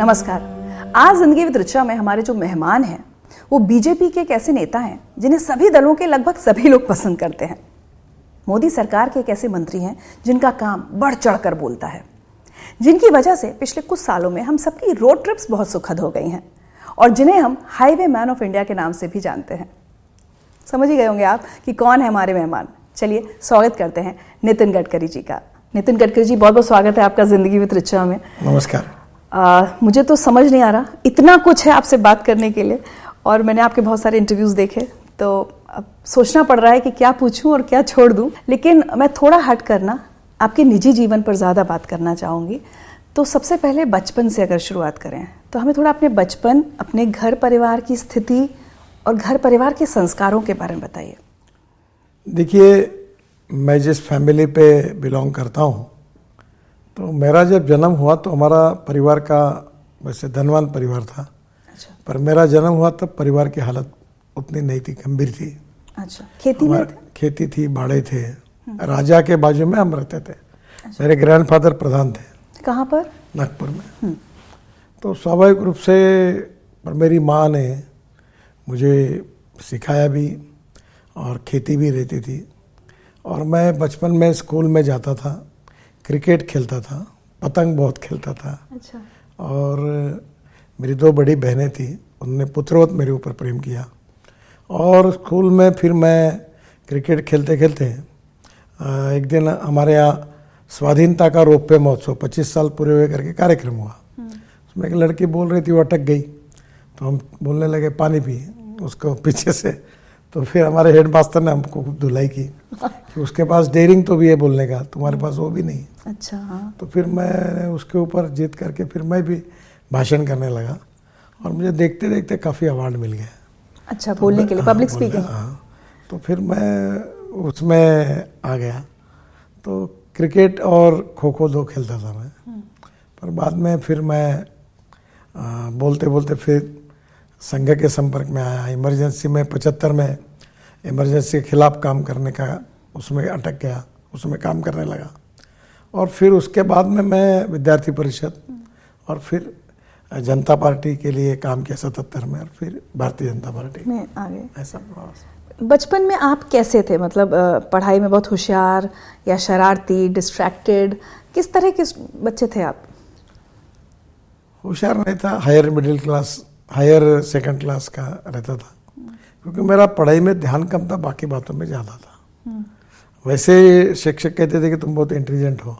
नमस्कार। आज ज़िंदगी विद ऋचा में हमारे जो मेहमान हैं, वो बीजेपी के एक ऐसे नेता हैं, जिन्हें सभी दलों के लगभग सभी लोग पसंद करते हैं। मोदी सरकार के एक ऐसे मंत्री हैं, जिनका काम बढ़ चढ़ कर बोलता है। जिनकी वजह से पिछले कुछ सालों में हम सबकी रोड ट्रिप्स बहुत सुखद हो गई हैं, और जिन्हें हम हाईवे मैन ऑफ़ इंडिया के नाम से भी जानते हैं। समझ ही गए होंगे आप कि कौन है हमारे मेहमान। चलिए, स्वागत करते हैं नितिन गडकरी जी का। नितिन गडकरी जी बहुत बहुत स्वागत है आपका ज़िंदगी विद रिचा में। नमस्कार। आ, मुझे तो समझ नहीं आ रहा। इतना कुछ है आपसे बात करने के लिए। और मैंने आपके बहुत सारे इंटरव्यूज़ देखे। तो अब सोचना पड़ रहा है कि क्या पूछूँ और क्या छोड़ दूँ। लेकिन मैं थोड़ा हट करना आपके निजी जीवन पर ज़्यादा बात करना चाहूँगी। तो सबसे पहले बचपन से अगर शुरुआत करें तो हमें थोड़ा अपने बचपन अपने घर परिवार की स्थिति और घर परिवार के संस्कारों के बारे में बताइए। देखिए मैं जिस फैमिली पे बिलोंग करता हूँ तो मेरा जब जन्म हुआ तो हमारा परिवार का वैसे धनवान परिवार था। अच्छा। पर मेरा जन्म हुआ तब परिवार की हालत उतनी नहीं थी गंभीर थी। अच्छा। खेती में खेती थी बाड़े थे। राजा के बाजू में हम रहते थे। अच्छा। मेरे ग्रैंडफादर प्रधान थे। थे? कहाँ पर? नागपुर में। तो स्वाभाविक रूप से पर मेरी माँ ने मुझे सिखाया भी और खेती भी रहती थी। और मैं बचपन में स्कूल में जाता था। क्रिकेट खेलता था पतंग बहुत खेलता था। अच्छा। और मेरी दो बड़ी बहनें थी उनने पुत्रवत मेरे ऊपर प्रेम किया। और स्कूल में फिर मैं क्रिकेट खेलते खेलते एक दिन हमारे यहाँ स्वाधीनता का रोपवे महोत्सव 25 साल पूरे हुए करके कार्यक्रम हुआ। उसमें एक लड़की बोल रही थी वो अटक गई। तो हम बोलने लगे पानी पी उसको पीछे से तो फिर हमारे हेड मास्टर ने हमको खूब धुलाई की कि उसके पास डेयरिंग तो भी है बोलने का तुम्हारे पास वो भी नहीं अच्छा। हाँ तो फिर मैं उसके ऊपर जीत करके फिर मैं भी भाषण करने लगा और मुझे देखते देखते काफ़ी अवार्ड मिल गए अच्छा तो बोलने के लिए हाँ, पब्लिक बोलने- स्पीकिंग हाँ। तो फिर मैं उसमें आ गया। तो क्रिकेट और खो खो दो खेलता था मैं। पर बाद में फिर मैं आ, बोलते बोलते फिर संघ के संपर्क में आया इमरजेंसी में पचहत्तर में इमरजेंसी के खिलाफ काम करने का उसमें अटक गया उसमें काम करने लगा। और फिर उसके बाद में मैं विद्यार्थी परिषद और फिर जनता पार्टी के लिए काम किया सतहत्तर में और फिर भारतीय जनता पार्टी। में आ गए ऐसा बचपन में आप कैसे थे? मतलब पढ़ाई में बहुत होशियार या शरारती डिस्ट्रैक्टेड किस तरह के बच्चे थे आप? होशियार नहीं था higher middle class higher second class का रहता था। क्योंकि मेरा पढ़ाई में ध्यान कम था बाकी बातों में ज़्यादा था। वैसे शिक्षक कहते थे कि तुम बहुत इंटेलिजेंट हो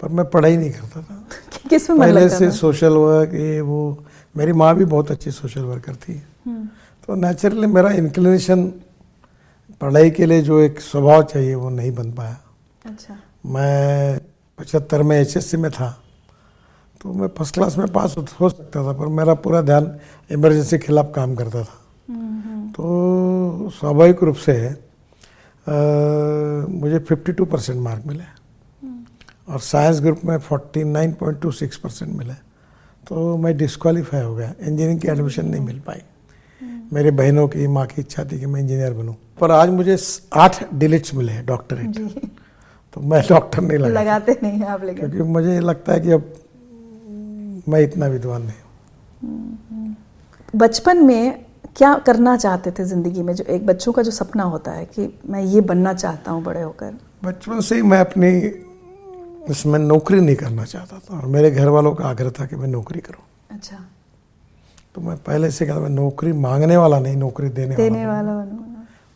पर मैं पढ़ाई नहीं करता था। किसमें पहले से सोशल वर्क ये वो मेरी माँ भी बहुत अच्छी सोशल वर्कर थी। तो नेचुरली मेरा इंक्लिनेशन पढ़ाई के लिए जो एक स्वभाव चाहिए वो नहीं बन पाया। अच्छा। मैं पचहत्तर में एचएससी में था। तो मैं फ़र्स्ट क्लास में पास हो सकता था पर मेरा पूरा ध्यान इमरजेंसी के खिलाफ काम करता था। तो स्वाभाविक रूप से अ, मुझे 52 परसेंट मार्क मिले। और साइंस ग्रुप में 49.26 परसेंट मिले। तो मैं डिस्qualify हो गया इंजीनियरिंग की एडमिशन नहीं मिल पाई। मेरे बहनों की माँ की इच्छा थी कि मैं इंजीनियर बनूं। पर आज मुझे आठ डिलिट्स मिले हैं डॉक्टरेट तो मैं डॉक्टर नहीं लगा। लगाते नहीं आप लेकिन क्योंकि मुझे लगता है कि अब मैं इतना विद्वान नहीं बचपन में क्या करना चाहते थे ज़िंदगी में? जो एक बच्चों का जो सपना होता है कि मैं ये बनना चाहता हूँ बड़े होकर। बचपन से ही मैं अपनी इसमें नौकरी नहीं करना चाहता था और मेरे घर वालों का आग्रह था कि मैं नौकरी करूँ। अच्छा। तो मैं पहले से कहता मैं नौकरी मांगने वाला नहीं नौकरी देने, देने वाला वाला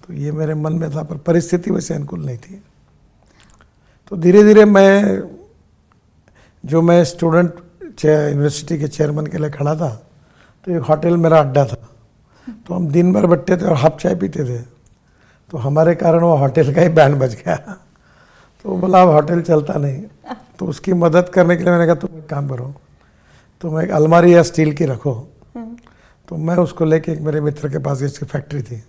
तो ये मेरे मन में था पर परिस्थिति वैसे अनुकूल नहीं थी। तो धीरे धीरे मैं जो मैं स्टूडेंट यूनिवर्सिटी के चेयरमैन के लिए खड़ा था तो एक होटल मेरा अड्डा था। तो हम दिन भर बैठते थे और हाफ़ चाय पीते थे। तो हमारे कारण वो होटल का ही बैंड बज गया। तो बोला, अब होटल चलता नहीं। तो उसकी मदद करने के लिए मैंने कहा, तुम एक काम करो, तुम एक अलमारी या स्टील की रखो। तो मैं उसको लेके एक मेरे मित्र के पास इसकी फैक्ट्री थी।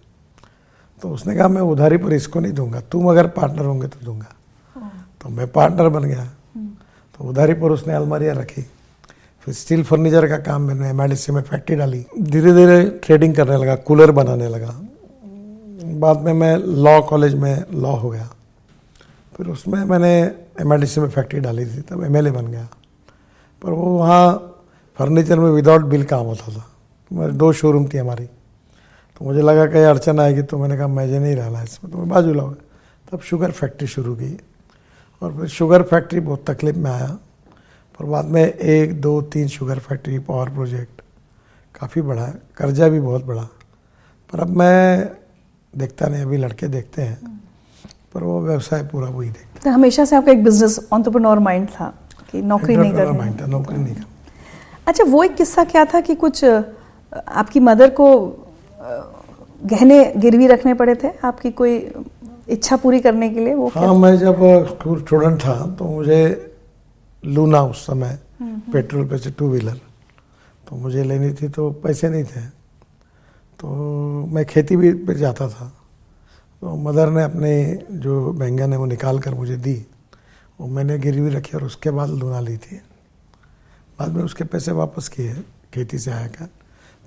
तो उसने कहा, मैं उधारी पर इसको नहीं दूँगा, तुम अगर पार्टनर होंगे तो दूँगा। तो मैं पार्टनर बन गया। तो उधारी पर उसने अलमारियाँ रखी। फिर स्टील फर्नीचर का काम मैंने एम में फैक्ट्री डाली। धीरे धीरे ट्रेडिंग करने लगा कूलर बनाने लगा। बाद में मैं लॉ कॉलेज में लॉ हो गया। फिर उसमें मैंने एम में फैक्ट्री डाली थी, तब एमएलए बन गया। पर वो वहाँ फर्नीचर में विदाउट बिल काम होता था। मेरे दो शोरूम थी हमारी। तो मुझे लगा कहीं अड़चन आएगी तो मैंने कहा मुझे नहीं रहना इसमें। तो मैं बाजू लाऊँगा तब शुगर फैक्ट्री शुरू की। और फिर शुगर फैक्ट्री बहुत तकलीफ़ में आया। पर बाद में एक दो तीन शुगर फैक्ट्री पावर प्रोजेक्ट काफ़ी बड़ा है। कर्जा भी बहुत बड़ा पर अब मैं देखता नहीं अभी लड़के देखते हैं। पर वो व्यवसाय पूरा वही देखते तो हमेशा से आपका एक बिज़नेस ऑन्टरप्रनोर माइंड था कि नौकरी नहीं कर mind था, नौकरी नहीं करनी। अच्छा वो एक किस्सा क्या था कि कुछ आपकी मदर को गहने गिरवी रखने पड़े थे? आपकी कोई इच्छा पूरी करने के लिए वो हाँ मैं जब स्कूल स्टूडेंट था तो मुझे लूना उस समय पेट्रोल पे से टू व्हीलर। तो मुझे लेनी थी तो पैसे नहीं थे। तो मैं खेती भी पे जाता था। तो मदर ने अपने जो बैंगन है वो निकाल कर मुझे दी। वो मैंने गिरवी रखी और उसके बाद लूना ली थी। बाद में उसके पैसे वापस किए खेती से आया कर।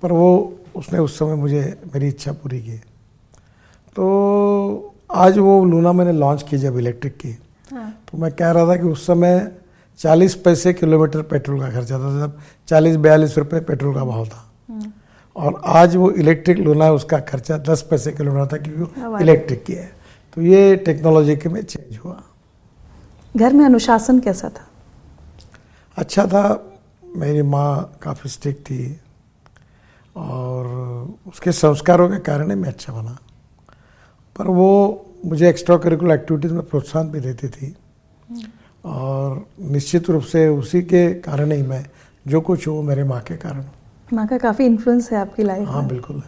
पर वो उसने उस समय मुझे मेरी इच्छा पूरी की। तो आज वो लूना मैंने लॉन्च की जब इलेक्ट्रिक की। हाँ। तो मैं कह रहा था कि उस समय चालीस पैसे किलोमीटर पेट्रोल का खर्चा था जब चालीस बयालीस रुपये पेट्रोल का भाव था। और आज वो इलेक्ट्रिक लूना है उसका खर्चा दस पैसे किलोमीटर था क्योंकि इलेक्ट्रिक की है। तो ये टेक्नोलॉजी के में चेंज हुआ। घर में अनुशासन कैसा था? अच्छा था। मेरी माँ काफ़ी स्ट्रिक्ट थी और उसके संस्कारों के कारण ही मैं अच्छा बना। पर वो मुझे एक्स्ट्रा करिकुलर एक्टिविटीज़ में प्रोत्साहन भी देती थी। और निश्चित रूप से उसी के कारण ही मैं जो कुछ हूँ मेरे माँ के कारण। हूँ। माँ का काफ़ी इन्फ्लुएंस है आपकी लाइफ हाँ बिल्कुल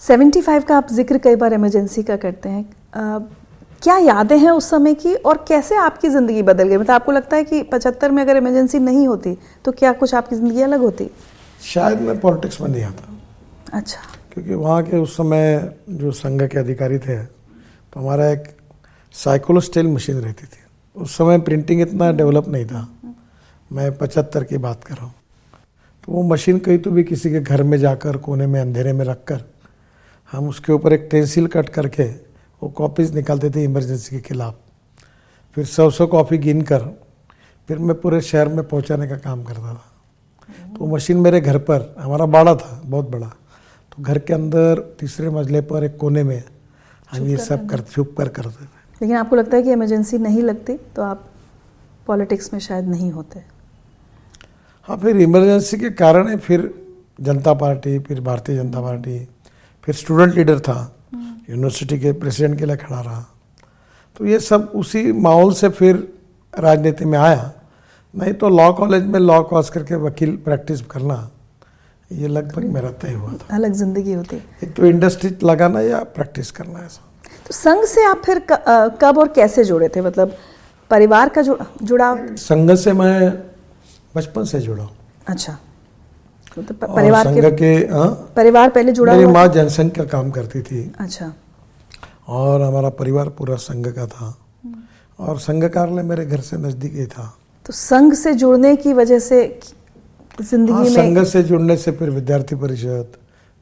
सेवेंटी फाइव का आप ज़िक्र कई बार इमरजेंसी का करते हैं। अ, क्या यादें हैं उस समय की और कैसे आपकी ज़िंदगी बदल गई? मतलब आपको लगता है कि पचहत्तर में अगर इमरजेंसी नहीं होती तो क्या कुछ आपकी ज़िंदगी अलग होती? शायद मैं पॉलिटिक्स में नहीं आता। अच्छा। क्योंकि वहाँ के उस समय जो संघ के अधिकारी थे तो हमारा एक साइकोलोस्टाइल मशीन रहती थी। उस समय प्रिंटिंग इतना डेवलप नहीं था। मैं पचहत्तर की बात कर रहा हूँ। तो वो मशीन कहीं तो भी किसी के घर में जाकर कोने में अंधेरे में रख कर हम उसके ऊपर एक टेंसिल कट करके वो कॉपीज निकालते थे इमरजेंसी के खिलाफ। फिर सौ सौ कॉपी गिन कर फिर मैं पूरे शहर में पहुँचाने का काम करता था। तो वो मशीन मेरे घर पर हमारा बाड़ा था बहुत बड़ा। तो घर के अंदर तीसरे मंजिले पर एक कोने में हम ये सब कर छुप कर करते थे। लेकिन आपको लगता है कि इमरजेंसी नहीं लगती तो आप पॉलिटिक्स में शायद नहीं होते। हाँ फिर इमरजेंसी के कारण ही फिर जनता पार्टी फिर भारतीय जनता पार्टी फिर स्टूडेंट लीडर था यूनिवर्सिटी के प्रेसिडेंट के लिए खड़ा रहा। तो ये सब उसी माहौल से फिर राजनीति में आया। नहीं तो लॉ कॉलेज में लॉ क्रॉस करके वकील प्रैक्टिस करना ये लगभग मेरा तय हुआ था। अलग ज़िंदगी होती। एक तो इंडस्ट्री लगाना या प्रैक्टिस करना ऐसा। संघ से आप फिर कब और कैसे जुड़े थे? मतलब परिवार का जुड़ जुड़ाव? संघ से मैं बचपन से जुड़ा अच्छा। प- परिवार के के हाँ? परिवार पहले जुड़ा मेरी माँ जनसंघ का काम करती थी। अच्छा। और हमारा परिवार पूरा संघ का था। और संघ कार्यालय मेरे घर से नज़दीक ही था। तो संघ से जुड़ने की वजह से हाँ, ज़िंदगी में संघ से जुड़ने से फिर विद्यार्थी परिषद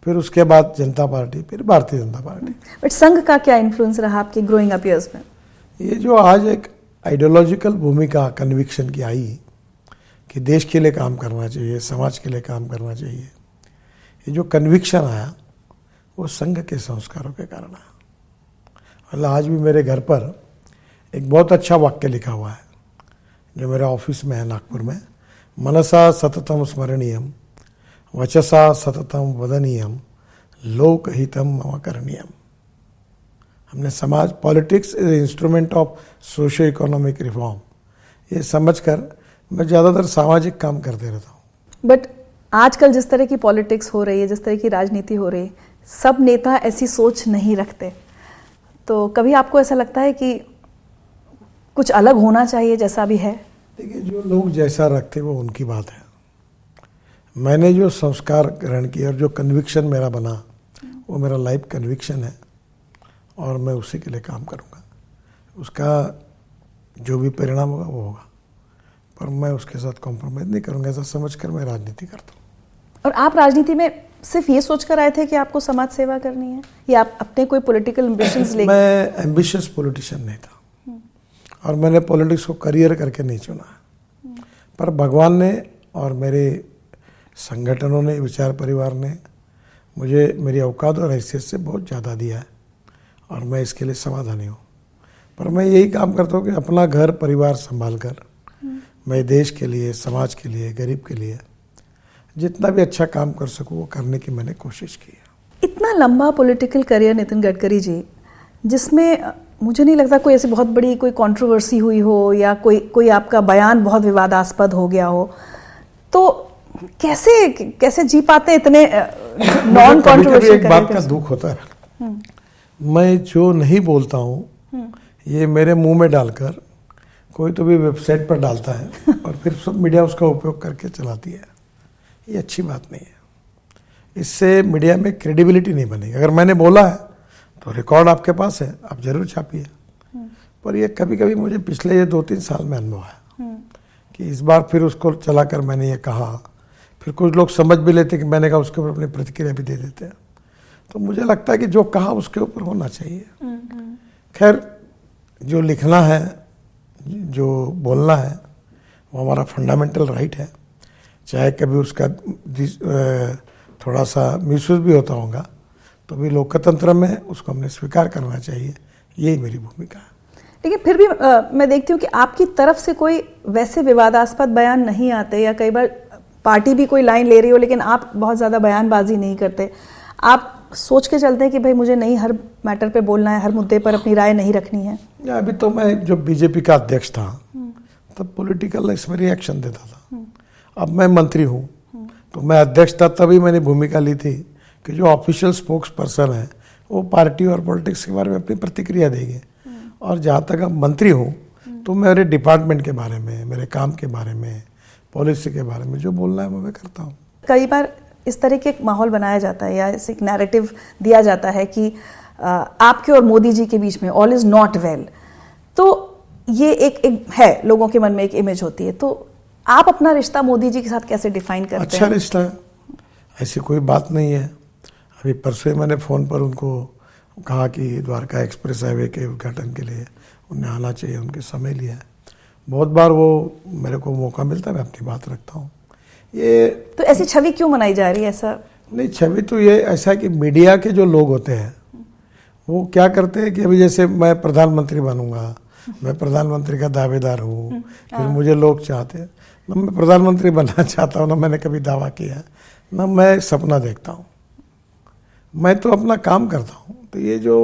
फिर उसके बाद जनता पार्टी फिर भारतीय जनता पार्टी। बट संघ का क्या इन्फ्लुएंस रहा आपके ग्रोइंग अप ईयर्स में? ये जो आज एक आइडियोलॉजिकल भूमिका कन्विक्शन की आई कि देश के लिए काम करना चाहिए समाज के लिए काम करना चाहिए ये जो कन्विक्शन आया वो संघ के संस्कारों के कारण आया। मतलब आज भी मेरे घर पर एक बहुत अच्छा वाक्य लिखा हुआ है जो मेरे ऑफ़िस में है नागपुर में। मनसा सततम स्मरणीयम। वचसा सततम वदनीयम लोकहितम मम करणीयम। हमने समाज politics is instrument of socio economic reform. ये समझकर मैं ज़्यादातर सामाजिक काम करते रहता हूँ। बट आजकल जिस तरह की पॉलिटिक्स हो रही है जिस तरह की राजनीति हो रही है सब नेता ऐसी सोच नहीं रखते। तो कभी आपको ऐसा लगता है कि कुछ अलग होना चाहिए जैसा भी है? देखिए जो लोग जैसा रखते वो उनकी बात है। मैंने जो संस्कार ग्रहण किया और जो कन्विक्शन मेरा बना वो मेरा लाइफ कन्विक्शन है और मैं उसी के लिए काम करूँगा। उसका जो भी परिणाम होगा वो होगा। पर मैं उसके साथ कॉम्प्रोमाइज़ नहीं करूँगा ऐसा समझ कर मैं राजनीति करता हूँ। और आप राजनीति में सिर्फ़ ये सोच कर आए थे कि आपको समाज सेवा करनी है? या आप अपने कोई पॉलिटिकल एम्बिशंस मैं एम्बिशियस पॉलिटिशियन नहीं था। और मैंने पॉलिटिक्स को करियर करके नहीं चुना। पर भगवान ने और मेरे संगठनों ने, विचार परिवार ने मुझे, मेरी औकात और हैसियत से बहुत ज़्यादा दिया है और मैं इसके लिए समाधानी हूँ। पर मैं यही काम करता हूँ कि अपना घर, परिवार संभाल कर मैं देश के लिए, समाज के लिए, गरीब के लिए जितना भी अच्छा काम कर सकूँ, वो करने की मैंने कोशिश की है। इतना लंबा पॉलिटिकल करियर नितिन गडकरी जी, जिसमें मुझे नहीं लगता कोई ऐसी बहुत बड़ी कोई कंट्रोवर्सी हुई हो या कोई कोई आपका बयान बहुत विवादास्पद हो गया हो तो कैसे कैसे जी पाते इतने नॉन कंट्रोवर्शियल एक बात का दुख होता है। हम्म। मैं जो नहीं बोलता हूँ हम्म। ये मेरे मुँह में डालकर कोई तो भी वेबसाइट पर डालता है और फिर सब मीडिया उसका उपयोग करके चलाती है। ये अच्छी बात नहीं है। इससे मीडिया में क्रेडिबिलिटी नहीं बनेगी। अगर मैंने बोला है तो रिकॉर्ड आपके पास है आप ज़रूर छापिए। पर ये कभी कभी मुझे पिछले ये दो तीन साल में अनुभव है कि इस बार फिर उसको चलाकर मैंने ये कहा फिर कुछ लोग समझ भी लेते कि मैंने कहा उसके ऊपर अपनी प्रतिक्रिया भी दे देते हैं। तो मुझे लगता है कि जो कहा उसके ऊपर होना चाहिए। खैर जो लिखना है जो बोलना है वो हमारा फंडामेंटल राइट है। चाहे कभी उसका थोड़ा सा मिसयूज भी होता होगा तो भी लोकतंत्र में उसको हमने स्वीकार करना चाहिए। यही मेरी भूमिका है। लेकिन फिर भी आ, मैं देखती हूँ कि आपकी तरफ़ से कोई वैसे विवादास्पद बयान नहीं आते या कई बार पार्टी भी कोई लाइन ले रही हो, लेकिन आप बहुत ज़्यादा बयानबाजी नहीं करते। आप सोच के चलते हैं कि भाई मुझे नहीं हर मैटर पे बोलना है, हर मुद्दे पर अपनी राय नहीं रखनी है। अभी तो मैं जब बीजेपी का अध्यक्ष था, तब पॉलिटिकल इसमें रिएक्शन देता था। अब मैं मंत्री हूँ तो मैं अध्यक्ष था, तभी मैंने भूमिका ली थी कि जो ऑफिशियल स्पोक्स पर्सन है, वो पार्टी और पॉलिटिक्स के बारे में अपनी प्रतिक्रिया देंगे। और जहाँ तक अब मंत्री हूँ तो मेरे डिपार्टमेंट के बारे में, मेरे काम के बारे में पॉलिसी के बारे में जो बोलना है वो मैं करता हूँ। कई बार इस तरह के एक माहौल बनाया जाता है या एक नैरेटिव दिया जाता है कि आपके और मोदी जी के बीच में ऑल इज़ नॉट वेल तो ये एक, एक है लोगों के मन में एक इमेज होती है। तो आप अपना रिश्ता मोदी जी के साथ कैसे डिफाइन करते अच्छा हैं? अच्छा रिश्ता है। ऐसी कोई बात नहीं है। अभी परसों मैंने फ़ोन पर उनको कहा कि द्वारका एक्सप्रेस हाईवे के उद्घाटन के लिए उन्हें आना चाहिए उनके समय लिया है। बहुत बार वो मेरे को मौका मिलता है मैं अपनी बात रखता हूँ। ये तो ऐसी छवि क्यों मनाई जा रही है ऐसा? नहीं छवि तो ये ऐसा है कि मीडिया के जो लोग होते हैं वो क्या करते हैं कि अभी जैसे मैं प्रधानमंत्री बनूँगा मैं प्रधानमंत्री का दावेदार हूँ हम्म, फिर हाँ। मुझे लोग चाहते हैं न मैं प्रधानमंत्री बनना चाहता हूँ ना मैंने कभी दावा किया न मैं सपना देखता हूँ। मैं तो अपना काम करता हूँ। तो ये जो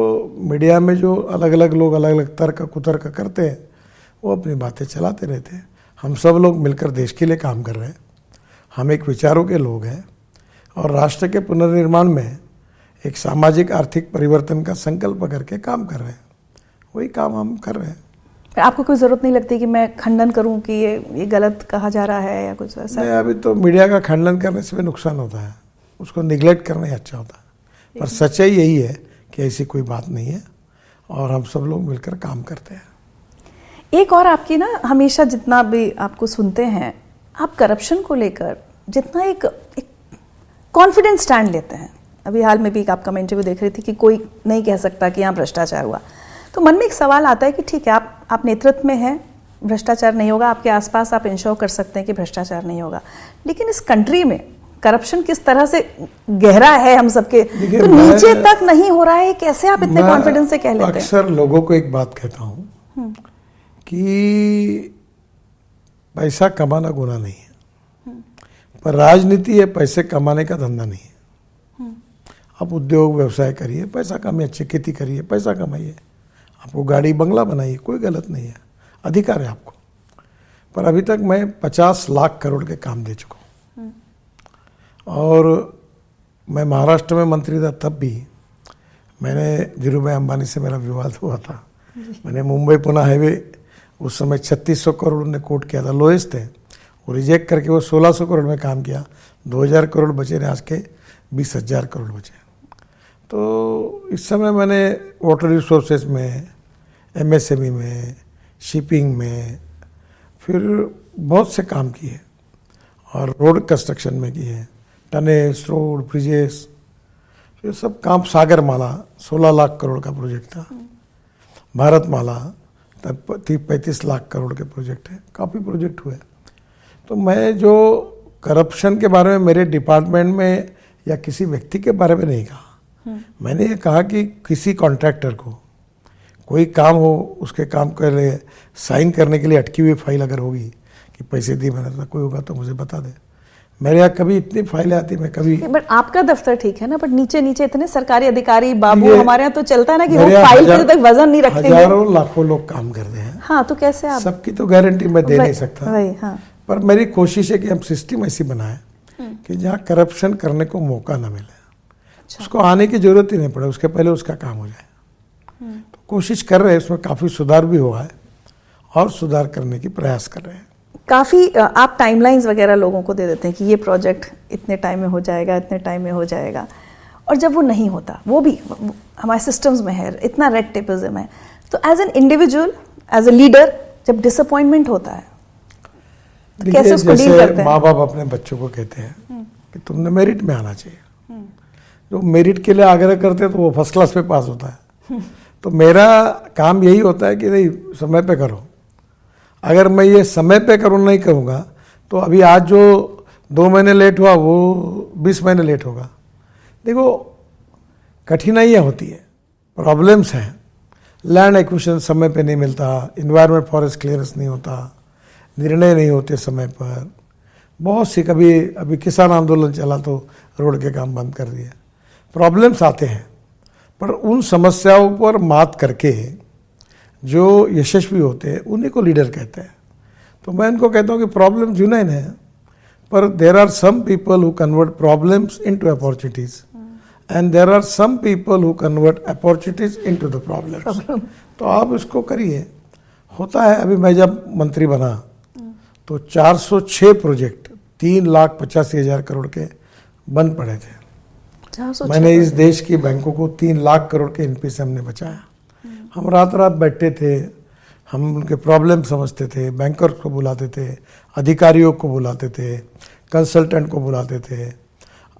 मीडिया में जो अलग अलग लोग अलग अलग तर्क कुतर्क करते हैं वो अपनी बातें चलाते रहते हैं। हम सब लोग मिलकर देश के लिए काम कर रहे हैं। हम एक विचारों के लोग हैं और राष्ट्र के पुनर्निर्माण में एक सामाजिक आर्थिक परिवर्तन का संकल्प करके काम कर रहे हैं। वही काम हम कर रहे हैं। आपको कोई ज़रूरत नहीं लगती कि मैं खंडन करूँ कि ये ये गलत कहा जा रहा है या कुछ ऐसा? नहीं अभी तो मीडिया का खंडन करने से भी नुकसान होता है। उसको निगलेक्ट करना ही अच्छा होता है। पर सच्चाई यही है कि ऐसी कोई बात नहीं है और हम सब लोग मिलकर काम करते हैं। एक और आपकी ना हमेशा जितना भी आपको सुनते हैं आप करप्शन को लेकर जितना एक एक कॉन्फिडेंस स्टैंड लेते हैं। अभी हाल में भी एक आपका मैं इंटरव्यू देख रही थी कि कोई नहीं कह सकता कि यहाँ भ्रष्टाचार हुआ। तो मन में एक सवाल आता है कि ठीक है आप आप नेतृत्व में हैं भ्रष्टाचार नहीं होगा आपके आसपास आप इंश्योर कर सकते हैं कि भ्रष्टाचार नहीं होगा। लेकिन इस कंट्री में करप्शन किस तरह से गहरा है हम सबके? तो नीचे तक नहीं हो रहा है कैसे आप इतने कॉन्फिडेंस से कह लेते हैं? अक्सर लोगों को एक बात कहता हूँ हम्म। कि पैसा कमाना गुना नहीं है। पर राजनीति है पैसे कमाने का धंधा नहीं है। आप उद्योग व्यवसाय करिए पैसा कमाइए अच्छी खेती करिए पैसा कमाइए। आपको गाड़ी बंगला बनाइए कोई गलत नहीं है। अधिकार है आपको। पर अभी तक मैं पचास लाख करोड़ के काम दे चुका हूँ। और मैं महाराष्ट्र में मंत्री था तब भी मैंने धीरू भाई अंबानी से मेरा विवाद हुआ था। मैंने मुंबई पुणे हाईवे उस समय छत्तीस सौ करोड़ ने कोट किया था लोएस्ट थे। वो रिजेक्ट करके वो 1600 करोड़ में काम किया। 2000 करोड़ बचे ने आज के, बीस हज़ार करोड़ बचे। तो इस समय मैंने वाटर रिसोर्सेज में एमएसएमई में शिपिंग में, फिर बहुत से काम किए और रोड कंस्ट्रक्शन में किए टनेस रोड ब्रिजेस ये सब काम सागर माला 16 लाख करोड़ का प्रोजेक्ट था। भारत माला पैंतीस लाख करोड़ के प्रोजेक्ट हैं। काफ़ी प्रोजेक्ट हुए। तो मैं जो करप्शन के बारे में मेरे डिपार्टमेंट में या किसी व्यक्ति के बारे में नहीं कहा। मैंने ये कहा कि किसी कॉन्ट्रैक्टर को कोई काम हो उसके काम के लिए साइन करने के लिए अटकी हुई फ़ाइल अगर होगी कि पैसे दिए मैंने तो कोई होगा तो मुझे बता दे। मेरे यहाँ कभी इतनी फाइलें आती मैं कभी बट आपका दफ्तर ठीक है ना बट नीचे नीचे इतने सरकारी अधिकारी बाबू हमारे यहाँ तो चलता है ना कि वो फ़ाइल हजार- तक वज़न नहीं रखते हज़ारों लाखों लोग काम कर रहे हैं। हाँ तो कैसे आप सबकी तो गारंटी मैं दे नहीं सकता। हाँ। पर मेरी कोशिश है कि हम सिस्टम ऐसी बनाए कि जहाँ करप्शन करने को मौका ना मिले। उसको आने की ज़रूरत ही नहीं पड़े उसके पहले उसका काम हो जाए। तो कोशिश कर रहे हैं उसमें काफ़ी सुधार भी हुआ है और सुधार करने की प्रयास कर रहे हैं। काफ़ी आप टाइमलाइंस वगैरह लोगों को दे देते हैं कि ये प्रोजेक्ट इतने टाइम में हो जाएगा इतने टाइम में हो जाएगा। और जब वो नहीं होता वो भी हमारे सिस्टम्स में है इतना रेड टेपिज्म है। तो as an individual as a leader जब डिसअपॉइंटमेंट होता है तो कैसे उसको डील करते हैं? माँ बाप अपने बच्चों को कहते हैं कि तुमने मेरिट में आना चाहिए। जो मेरिट के लिए आग्रह करते हैं तो वो फ़र्स्ट क्लास पे पास होता है। तो मेरा काम यही होता है कि नहीं समय पे करो। अगर मैं ये समय पे करूँ नहीं करूँगा तो अभी आज जो दो महीने लेट हुआ, वो बीस महीने लेट होगा। देखो, कठिनाइयाँ होती है प्रॉब्लम्स हैं। लैंड एक्विशन समय पे नहीं मिलता इन्वायरमेंट फॉरेस्ट क्लियरेंस नहीं होता, निर्णय नहीं होते समय पर। बहुत सी कभी, अभी किसान आंदोलन चला तो रोड के काम बंद कर दिए। प्रॉब्लम्स आते हैं, पर उन समस्याओं पर मात करके जो यशस्वी होते हैं उन्हीं को लीडर कहते हैं। तो मैं इनको कहता हूँ कि प्रॉब्लम जुनैन है पर there are some people who convert problems into opportunities and there are some people who convert opportunities into the problems तो आप इसको करिए। होता है अभी मैं जब मंत्री बना तो 406 प्रोजेक्ट तीन लाख पचासी हज़ार करोड़ के बंद पड़े थे। मैंने इस देश की बैंकों को तीन लाख करोड़ के एनपी से हमने बचाया। हम रात रात बैठते थे, हम उनके प्रॉब्लम समझते थे बैंकर को बुलाते थे, अधिकारियों को बुलाते थे कंसल्टेंट को बुलाते थे,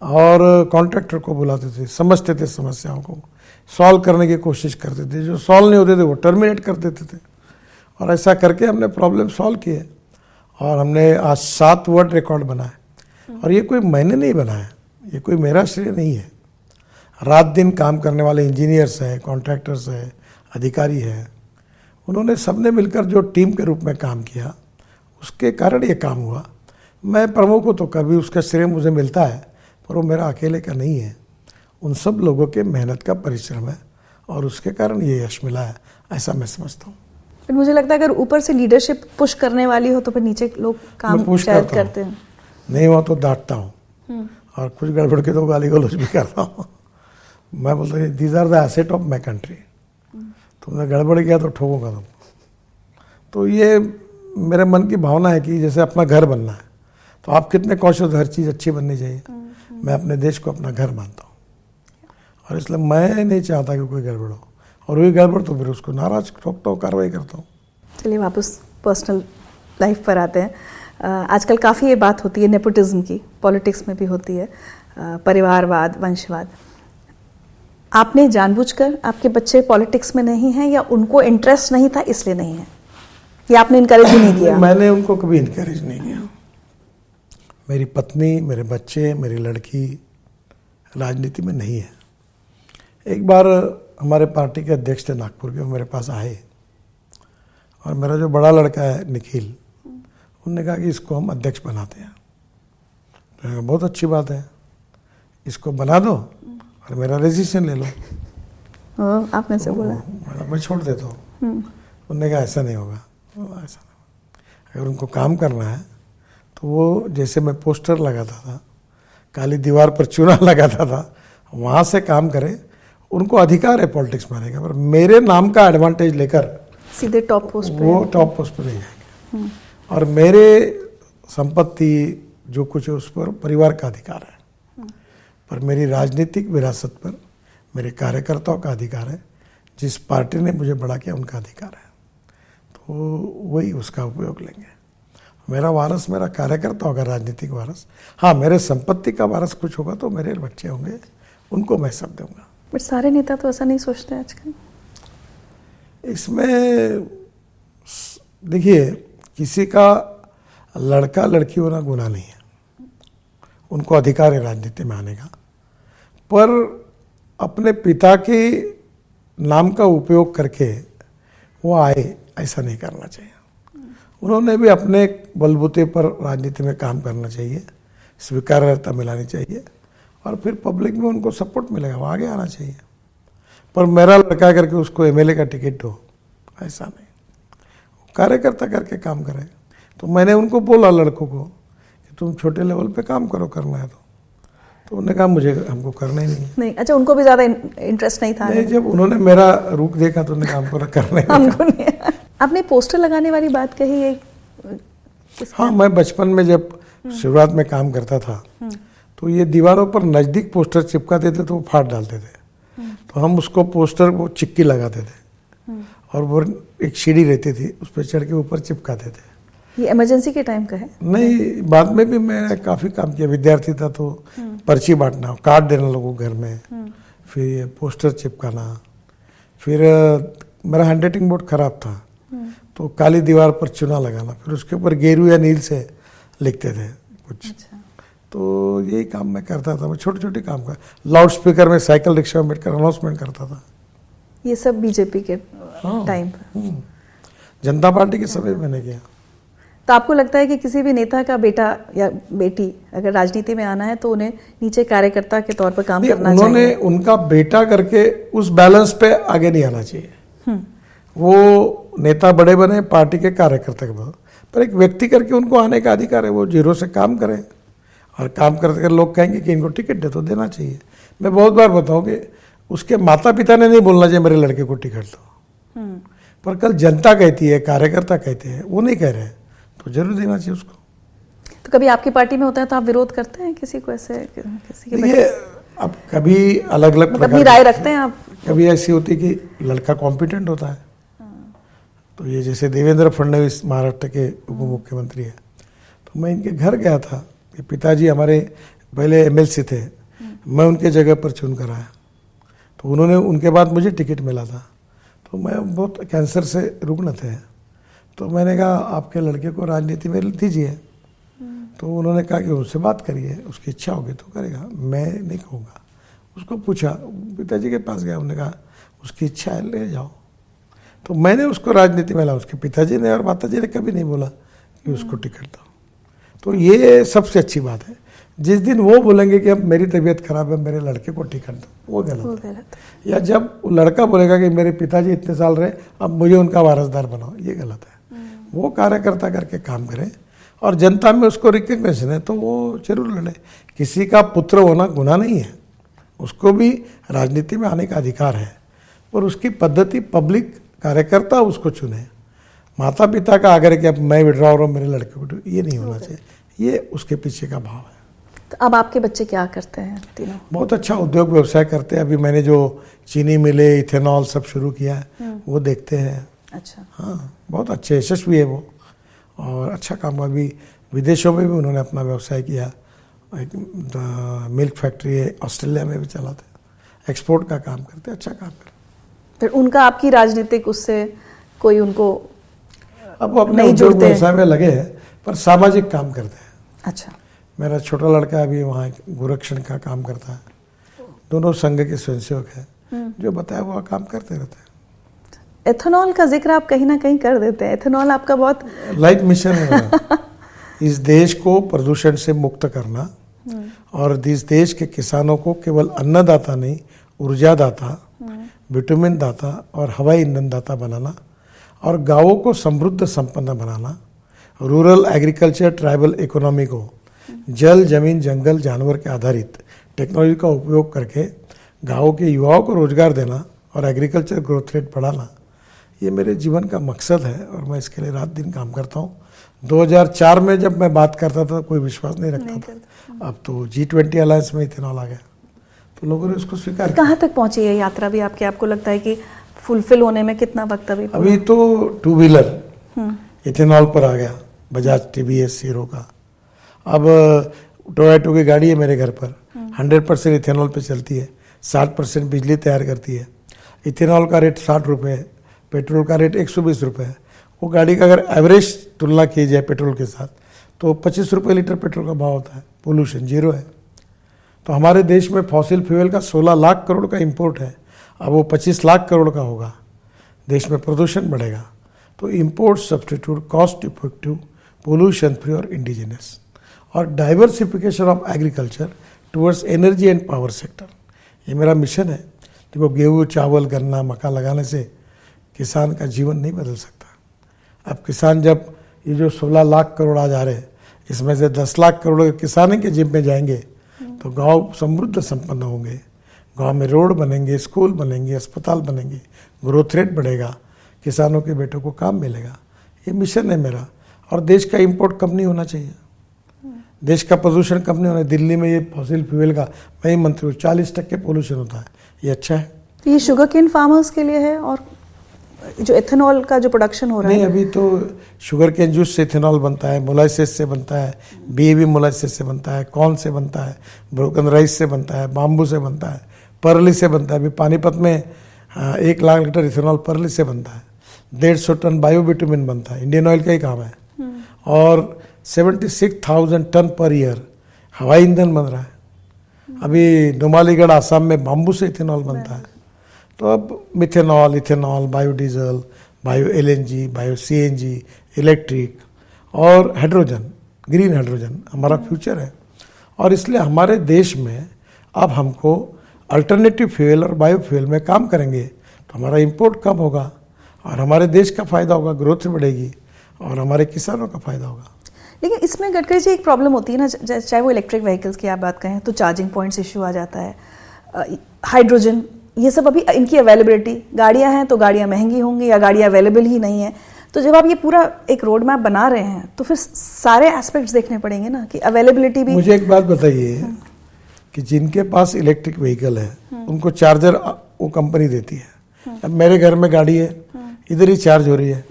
और कॉन्ट्रैक्टर को बुलाते थे, समझते थे समस्याओं को। सॉल्व करने की कोशिश करते थे। जो सॉल्व नहीं होते थे, वो टर्मिनेट कर देते थे। और ऐसा करके हमने प्रॉब्लम सॉल्व किए। और हमने आज सात वर्ल्ड रिकॉर्ड बनाए। और ये कोई मैंने नहीं बनाया। ये कोई मेरा श्रेय नहीं है। रात दिन काम करने वाले इंजीनियर्स हैं कॉन्ट्रैक्टर्स हैं अधिकारी हैं उन्होंने सबने मिलकर जो टीम के रूप में काम किया उसके कारण ये काम हुआ। मैं प्रमुख हूँ तो कभी उसका श्रेय मुझे मिलता है पर वो मेरा अकेले का नहीं है। उन सब लोगों के मेहनत का परिश्रम है और उसके कारण ये यश मिला है ऐसा मैं समझता हूँ। फिर मुझे लगता है अगर ऊपर से लीडरशिप पुश करने वाली हो तो फिर नीचे लोग काम पुश शायद करते हैं। नहीं हुआ तो डांटता हूँ। और कुछ गड़बड़ के तो गाली गलौज भी करता हूँ। मैं बोलता हूँ these are the asset of my country तुमने गड़बड़ किया तो ठोकूँगा तुम तो ये मेरे मन की भावना है कि जैसे अपना घर बनना है तो आप कितने कौशल हर चीज़ अच्छी बननी चाहिए। मैं अपने देश को अपना घर मानता हूँ। और इसलिए मैं नहीं चाहता कि कोई गड़बड़ हो। और वही गड़बड़ तो फिर उसको नाराज़ ठोकता हूँ कार्रवाई करता हूँ। चलिए वापस पर्सनल लाइफ पर आते हैं। आजकल काफ़ी ये बात होती है नेपोटिज्म की पॉलिटिक्स में भी होती है। परिवारवाद वंशवाद। आपने जानबूझकर आपके बच्चे पॉलिटिक्स में नहीं हैं या उनको इंटरेस्ट नहीं था, इसलिए नहीं है? या आपने इनकरेज नहीं किया? मैंने उनको कभी इनकरेज नहीं किया। मेरी पत्नी, मेरे बच्चे, मेरी लड़की राजनीति में नहीं है। एक बार हमारे पार्टी के अध्यक्ष थे नागपुर के, वो मेरे पास आए। और मेरा जो बड़ा लड़का है, निखिल, उनने कहा कि इसको हम अध्यक्ष बनाते हैं। तो बहुत अच्छी बात है। इसको बना दो और मेरा रजिस्ट्रेशन ले लो। हाँ, आपने से बोला। मैं छोड़ देता हूँ। उन्होंने कहा ऐसा नहीं होगा। ऐसा नहीं होगा। अगर उनको काम करना है तो वो जैसे मैं पोस्टर लगाता था काली दीवार पर चूना लगाता था वहाँ से काम करे। उनको अधिकार है पॉलिटिक्स में आने का पर मेरे नाम का एडवांटेज लेकर सीधे टॉप पोस्ट पे वो टॉप पोस्ट पर नहीं जाएँगे। और मेरे संपत्ति जो कुछ है उस पर परिवार का अधिकार है। पर मेरी राजनीतिक विरासत पर मेरे कार्यकर्ताओं का अधिकार है जिस पार्टी ने मुझे बड़ा किया उनका अधिकार है। तो वही उसका उपयोग लेंगे। मेरा वारस मेरा कार्यकर्ता होगा राजनीतिक वारस। हाँ मेरे संपत्ति का वारस कुछ होगा तो मेरे बच्चे होंगे उनको मैं सब दूँगा। बट सारे नेता तो ऐसा नहीं सोचते आजकल। इसमें देखिए किसी का लड़का लड़की होना गुना नहीं है। उनको अधिकार है राजनीति में आने का। पर अपने पिता के नाम का उपयोग करके वो आए, ऐसा नहीं करना चाहिए। उन्होंने भी अपने बलबूते पर राजनीति में काम करना चाहिए, स्वीकार्यता मिलानी चाहिए, और फिर पब्लिक में उनको सपोर्ट मिलेगा, वो आगे आना चाहिए। पर मेरा लड़का करके उसको एमएलए का टिकट दो ऐसा नहीं। कार्यकर्ता करके काम करे। तो मैंने उनको बोला लड़कों कि तुम छोटे लेवल पे काम करो करना है तो। तो उन्होंने कहा मुझे हमको करना ही नहीं। नहीं अच्छा उनको भी ज़्यादा इंटरेस्ट नहीं था नहीं जब उन्होंने मेरा रुख देखा तो उन्होंने काम को करना ही हमको नहीं। आपने पोस्टर लगाने वाली बात कही है हाँ मैं बचपन में जब शुरुआत में काम करता था तो ये दीवारों पर नज़दीक पोस्टर चिपकाते थे तो वो फाड़ डालते थे। तो हम उसको पोस्टर वो चिक्की लगाते थे। और वो एक सीढ़ी रहती थी उस पर चढ़ के ऊपर चिपकाते थे। ये इमरजेंसी के टाइम का है? नहीं बाद में भी मैं काफ़ी काम किया। विद्यार्थी था तो पर्ची बांटना कार्ड देना लोगों को घर में फिर ये पोस्टर चिपकाना फिर मेरा हैंड राइटिंग बोर्ड खराब था। तो काली दीवार पर चुना लगाना फिर उसके ऊपर गेरू या नील से लिखते थे कुछ। अच्छा। तो यही काम मैं करता था मैं छोटे छोटे काम का लाउड स्पीकर में साइकिल रिक्शा में बैठकर अनाउंसमेंट करता था। ये सब बीजेपी के टाइम हाँ, हम्म। जनता पार्टी के समय मैंने किया। तो आपको लगता है कि किसी भी नेता का बेटा या बेटी अगर राजनीति में आना है तो उन्हें नीचे कार्यकर्ता के तौर पर काम करना उन्होंने चाहिए? उनका बेटा करके उस बैलेंस पे आगे नहीं आना चाहिए। हम्म। वो नेता बड़े बने पार्टी के कार्यकर्ता के बाद पर एक व्यक्ति करके उनको आने का अधिकार है वो ज़ीरो से काम करें। और काम करते कर लोग कहेंगे कि इनको टिकट दे तो देना चाहिए। मैं बहुत बार बताऊँ कि उसके माता पिता ने नहीं बोलना चाहिए मेरे लड़के को टिकट दो। हम्म। पर कल जनता कहती है कार्यकर्ता कहते हैं वो नहीं कह रहे तो ज़रूर देना चाहिए उसको। तो कभी आपकी पार्टी में होता है तो आप विरोध करते हैं किसी को ऐसे किसी के ये अब कभी अलग अलग मतलब अपनी राय रखते हैं आप? कभी ऐसी होती है कि लड़का कॉम्पिटेंट होता है। तो ये जैसे देवेंद्र फडणवीस महाराष्ट्र के उप मुख्यमंत्री है। तो मैं इनके घर गया था। कि पिताजी हमारे पहले एमएलसी थे। मैं उनके जगह पर चुन कर आया। तो उन्होंने उनके बाद मुझे टिकट मिला था। तो मैं बहुत कैंसर से रुग्ण थे। तो मैंने कहा आपके लड़के को राजनीति में दीजिए। तो उन्होंने कहा कि उससे बात करिए उसकी इच्छा होगी तो करेगा। मैं नहीं कहूँगा। उसको पूछा पिताजी के पास गया? उन्होंने कहा उसकी इच्छा है ले जाओ। तो मैंने उसको राजनीति में ला उसके पिताजी ने और माता ने कभी नहीं बोला कि उसको टिकट दो। तो ये सबसे अच्छी बात है। जिस दिन वो बोलेंगे कि अब मेरी तबीयत खराब है मेरे लड़के को टिकट दो वो गलत, वो गलत है। या जब वो लड़का बोलेगा कि मेरे पिताजी इतने साल रहे अब मुझे उनका वारसदार बनाओ ये गलत है। हम्म। वो कार्यकर्ता करके काम करें और जनता में उसको रिकग्नेशन है तो वो ज़रूर लड़े। किसी का पुत्र होना गुना नहीं है। उसको भी राजनीति में आने का अधिकार है और उसकी पद्धति पब्लिक कार्यकर्ता उसको चुने। माता पिता का आगे कि अब मैं विड्रा हो रहा हूँ मेरे लड़के को ये नहीं होना चाहिए। ये उसके पीछे का भाव है। तो अब आपके बच्चे क्या करते हैं तीनों? बहुत अच्छा उद्योग व्यवसाय करते हैं। अभी मैंने जो चीनी मिले इथेनॉल सब शुरू किया है हम्म। वो देखते हैं। अच्छा। हाँ। बहुत अच्छे यशस्वी है वो। और अच्छा काम हुआ। अभी विदेशों में भी उन्होंने अपना व्यवसाय किया। एक मिल्क फैक्ट्री है ऑस्ट्रेलिया में भी चलाते एक्सपोर्ट का काम करते अच्छा काम करते। फिर उनका आपकी राजनीतिक उससे कोई उनको अब वो अपने उद्योग व्यवसाय में लगे हैं पर सामाजिक काम करते हैं। अच्छा। मेरा छोटा लड़का अभी वहाँ गोरक्षण का काम करता है। दोनों संघ के स्वयंसेवक हैं। हम्म। जो बताया वो काम करते रहते हैं। एथेनॉल का ज़िक्र आप कहीं ना कहीं कर देते हैं एथेनॉल आपका बहुत लाइफ मिशन है इस देश को प्रदूषण से मुक्त करना। और इस देश के किसानों को केवल अन्नदाता नहीं ऊर्जा दाता विटामिन दाता और हवाई ईंधन दाता बनाना और गाँवों को समृद्ध संपन्न बनाना रूरल एग्रीकल्चर ट्राइबल इकोनॉमी को जल, ज़मीन, जंगल, जानवर के आधारित टेक्नोलॉजी का उपयोग करके गाँवों के युवाओं को रोज़गार देना और एग्रीकल्चर ग्रोथ रेट बढ़ाना ये मेरे जीवन का मकसद है और मैं इसके लिए रात दिन काम करता हूँ। 2004 में जब मैं बात करता था कोई विश्वास नहीं रखता नहीं था। अब तो जी ट्वेंटी अलायंस में इथेनॉल आ गया। तो लोगों ने उसको स्वीकार कहाँ तक पहुँची है यात्रा भी आपके? आपको लगता है कि फुलफिल होने में कितना वक्त अभी अभी तो टू व्हीलर इथेनॉल पर आ गया Bajaj T V S Hero का। अब टोयटो की गाड़ी है मेरे घर पर। हंड्रेड परसेंट इथेनॉल पर चलती है साठ परसेंट बिजली तैयार करती है। इथेनॉल का रेट साठ रुपये है। पेट्रोल का रेट एक सौ बीस रुपये है। वो गाड़ी का अगर एवरेज तुलना की जाए पेट्रोल के साथ तो पच्चीस रुपये लीटर पेट्रोल का भाव होता है। पोल्यूशन ज़ीरो है। तो हमारे देश में फॉसिल फ्यूल का 16 लाख करोड़ का इम्पोर्ट है। अब वो 25 लाख करोड़ का होगा। देश में प्रदूषण बढ़ेगा। तो import substitute cost effective pollution free और इंडिजिनस और diversification of agriculture towards energy and power sector ये मेरा मिशन है। देखो, गेहूँ, चावल, गन्ना, मक्का लगाने से किसान का जीवन नहीं बदल सकता। अब किसान जब ये जो 16 लाख करोड़ आ जा रहे हैं, इसमें से 10 लाख करोड़ किसान के जिम में जाएँगे तो गाँव समृद्ध संपन्न होंगे। गाँव में रोड बनेंगे, स्कूल बनेंगे, अस्पताल बनेंगे ग्रोथ रेट बढ़ेगा, किसानों के बेटों को काम मिलेगा। ये मिशन है मेरा। और देश का इम्पोर्ट कम नहीं होना चाहिए। देश का प्रदूषण कम नहीं होना दिल्ली में ये फॉसिल फ्यूल का, मैं ही मंत्री हूँ, चालीस टक्के पोल्यूशन होता है। ये अच्छा है। तो ये शुगर केन फार्मर्स के लिए है और जो एथेनॉल का जो प्रोडक्शन हो रहा नहीं है। अभी तो शुगर केन जूस से इथेनॉल बनता है मोलाइसिस से बनता है बी मोलाइसिस से बनता है कॉर्न से बनता है ब्रोकन राइस से बनता है बाम्बू से बनता है परली से बनता है। अभी पानीपत में हाँ, एक लाख लीटर इथेनॉल परली से बनता है। डेढ़ सौ टन बायोविटामिन बनता है। इंडियन ऑयल का ही काम है। और seventy six thousand ton per year हवाई ईंधन बन रहा है। अभी नुमालीगढ़ आसाम में बाम्बू से इथेनॉल बनता है। तो अब methanol, ethanol, biodiesel, bio LNG, bio CNG, electric और हाइड्रोजन, ग्रीन हाइड्रोजन हमारा फ्यूचर है। और इसलिए हमारे देश में अब हमको अल्टरनेटिव फ्यूल और बायो फ्यूल में काम करेंगे तो हमारा इम्पोर्ट कम होगा और हमारे देश का फ़ायदा होगा, ग्रोथ बढ़ेगी और हमारे किसानों का फ़ायदा होगा। लेकिन इसमें गडकरी जी एक प्रॉब्लम होती है ना, ज- चाहे वो इलेक्ट्रिक व्हीकल्स की आप बात करें तो चार्जिंग पॉइंट्स इशू आ जाता है। हाइड्रोजन ये सब अभी इनकी अवेलेबिलिटी गाड़ियाँ हैं तो गाड़ियाँ महँगी होंगी या गाड़ियाँ अवेलेबल ही नहीं है। तो जब आप ये पूरा एक रोड मैप बना रहे हैं तो फिर सारे एस्पेक्ट्स देखने पड़ेंगे ना कि अवेलेबिलिटी भी मुझे एक बात बताइए कि जिनके पास इलेक्ट्रिक व्हीकल है उनको चार्जर वो कंपनी देती है। अब मेरे घर में गाड़ी है इधर ही चार्ज हो रही है।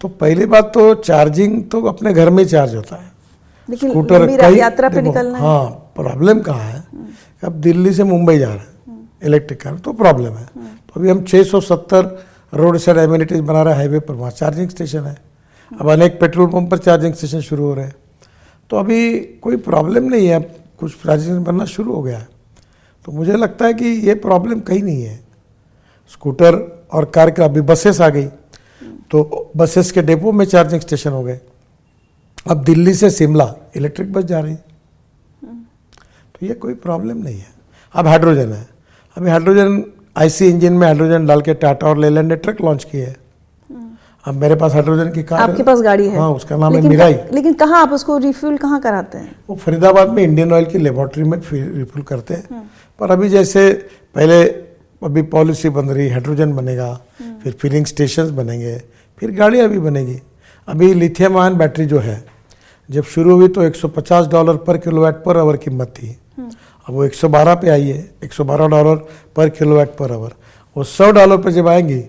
तो पहली बात तो चार्जिंग तो अपने घर में ही चार्ज होता है। लेकिन स्कूटर यात्रा पे निकलना हाँ। प्रॉब्लम कहाँ है? अब दिल्ली से मुंबई जा रहे हैं। इलेक्ट्रिक कार तो प्रॉब्लम है। तो अभी हम 670 रोड साइड एम्यूनिटीज बना रहे हैं हाईवे पर वहाँ चार्जिंग स्टेशन है। अब अनेक पेट्रोल पंप पर चार्जिंग स्टेशन शुरू हो रहे हैं। तो अभी कोई प्रॉब्लम नहीं है अब कुछ चार्जिंग बनना शुरू हो गया है। तो मुझे लगता है कि ये प्रॉब्लम कहीं नहीं है। स्कूटर और कार का अभी बसेस आ गई। तो बसेस के डेपो में चार्जिंग स्टेशन हो गए। अब दिल्ली से शिमला इलेक्ट्रिक बस जा रही। है। तो ये कोई प्रॉब्लम नहीं है। अब हाइड्रोजन है। अभी हाइड्रोजन आईसी इंजन में हाइड्रोजन डाल के टाटा और लेलैंड ने ट्रक लॉन्च किए है। अब मेरे पास हाइड्रोजन की कार आपके पास गाड़ी है। हाँ उसका नाम है मिराई लेकिन कहाँ आप उसको रिफ्यूल कहाँ कराते हैं? वो फरीदाबाद में इंडियन ऑयल की लेबोरेटरी में रिफिल करते हैं। पर अभी जैसे पहले अभी पॉलिसी बन रही हाइड्रोजन बनेगा फिर फिलिंग स्टेशन बनेंगे फिर गाड़ियाँ भी बनेगी। अभी लिथियम आयन बैटरी जो है जब शुरू हुई तो 150 डॉलर पर किलोवाट पर आवर कीमत थी। अब वो 112 पे आई है 112 डॉलर पर किलोवाट पर आवर वो 100 डॉलर पे जब आएँगी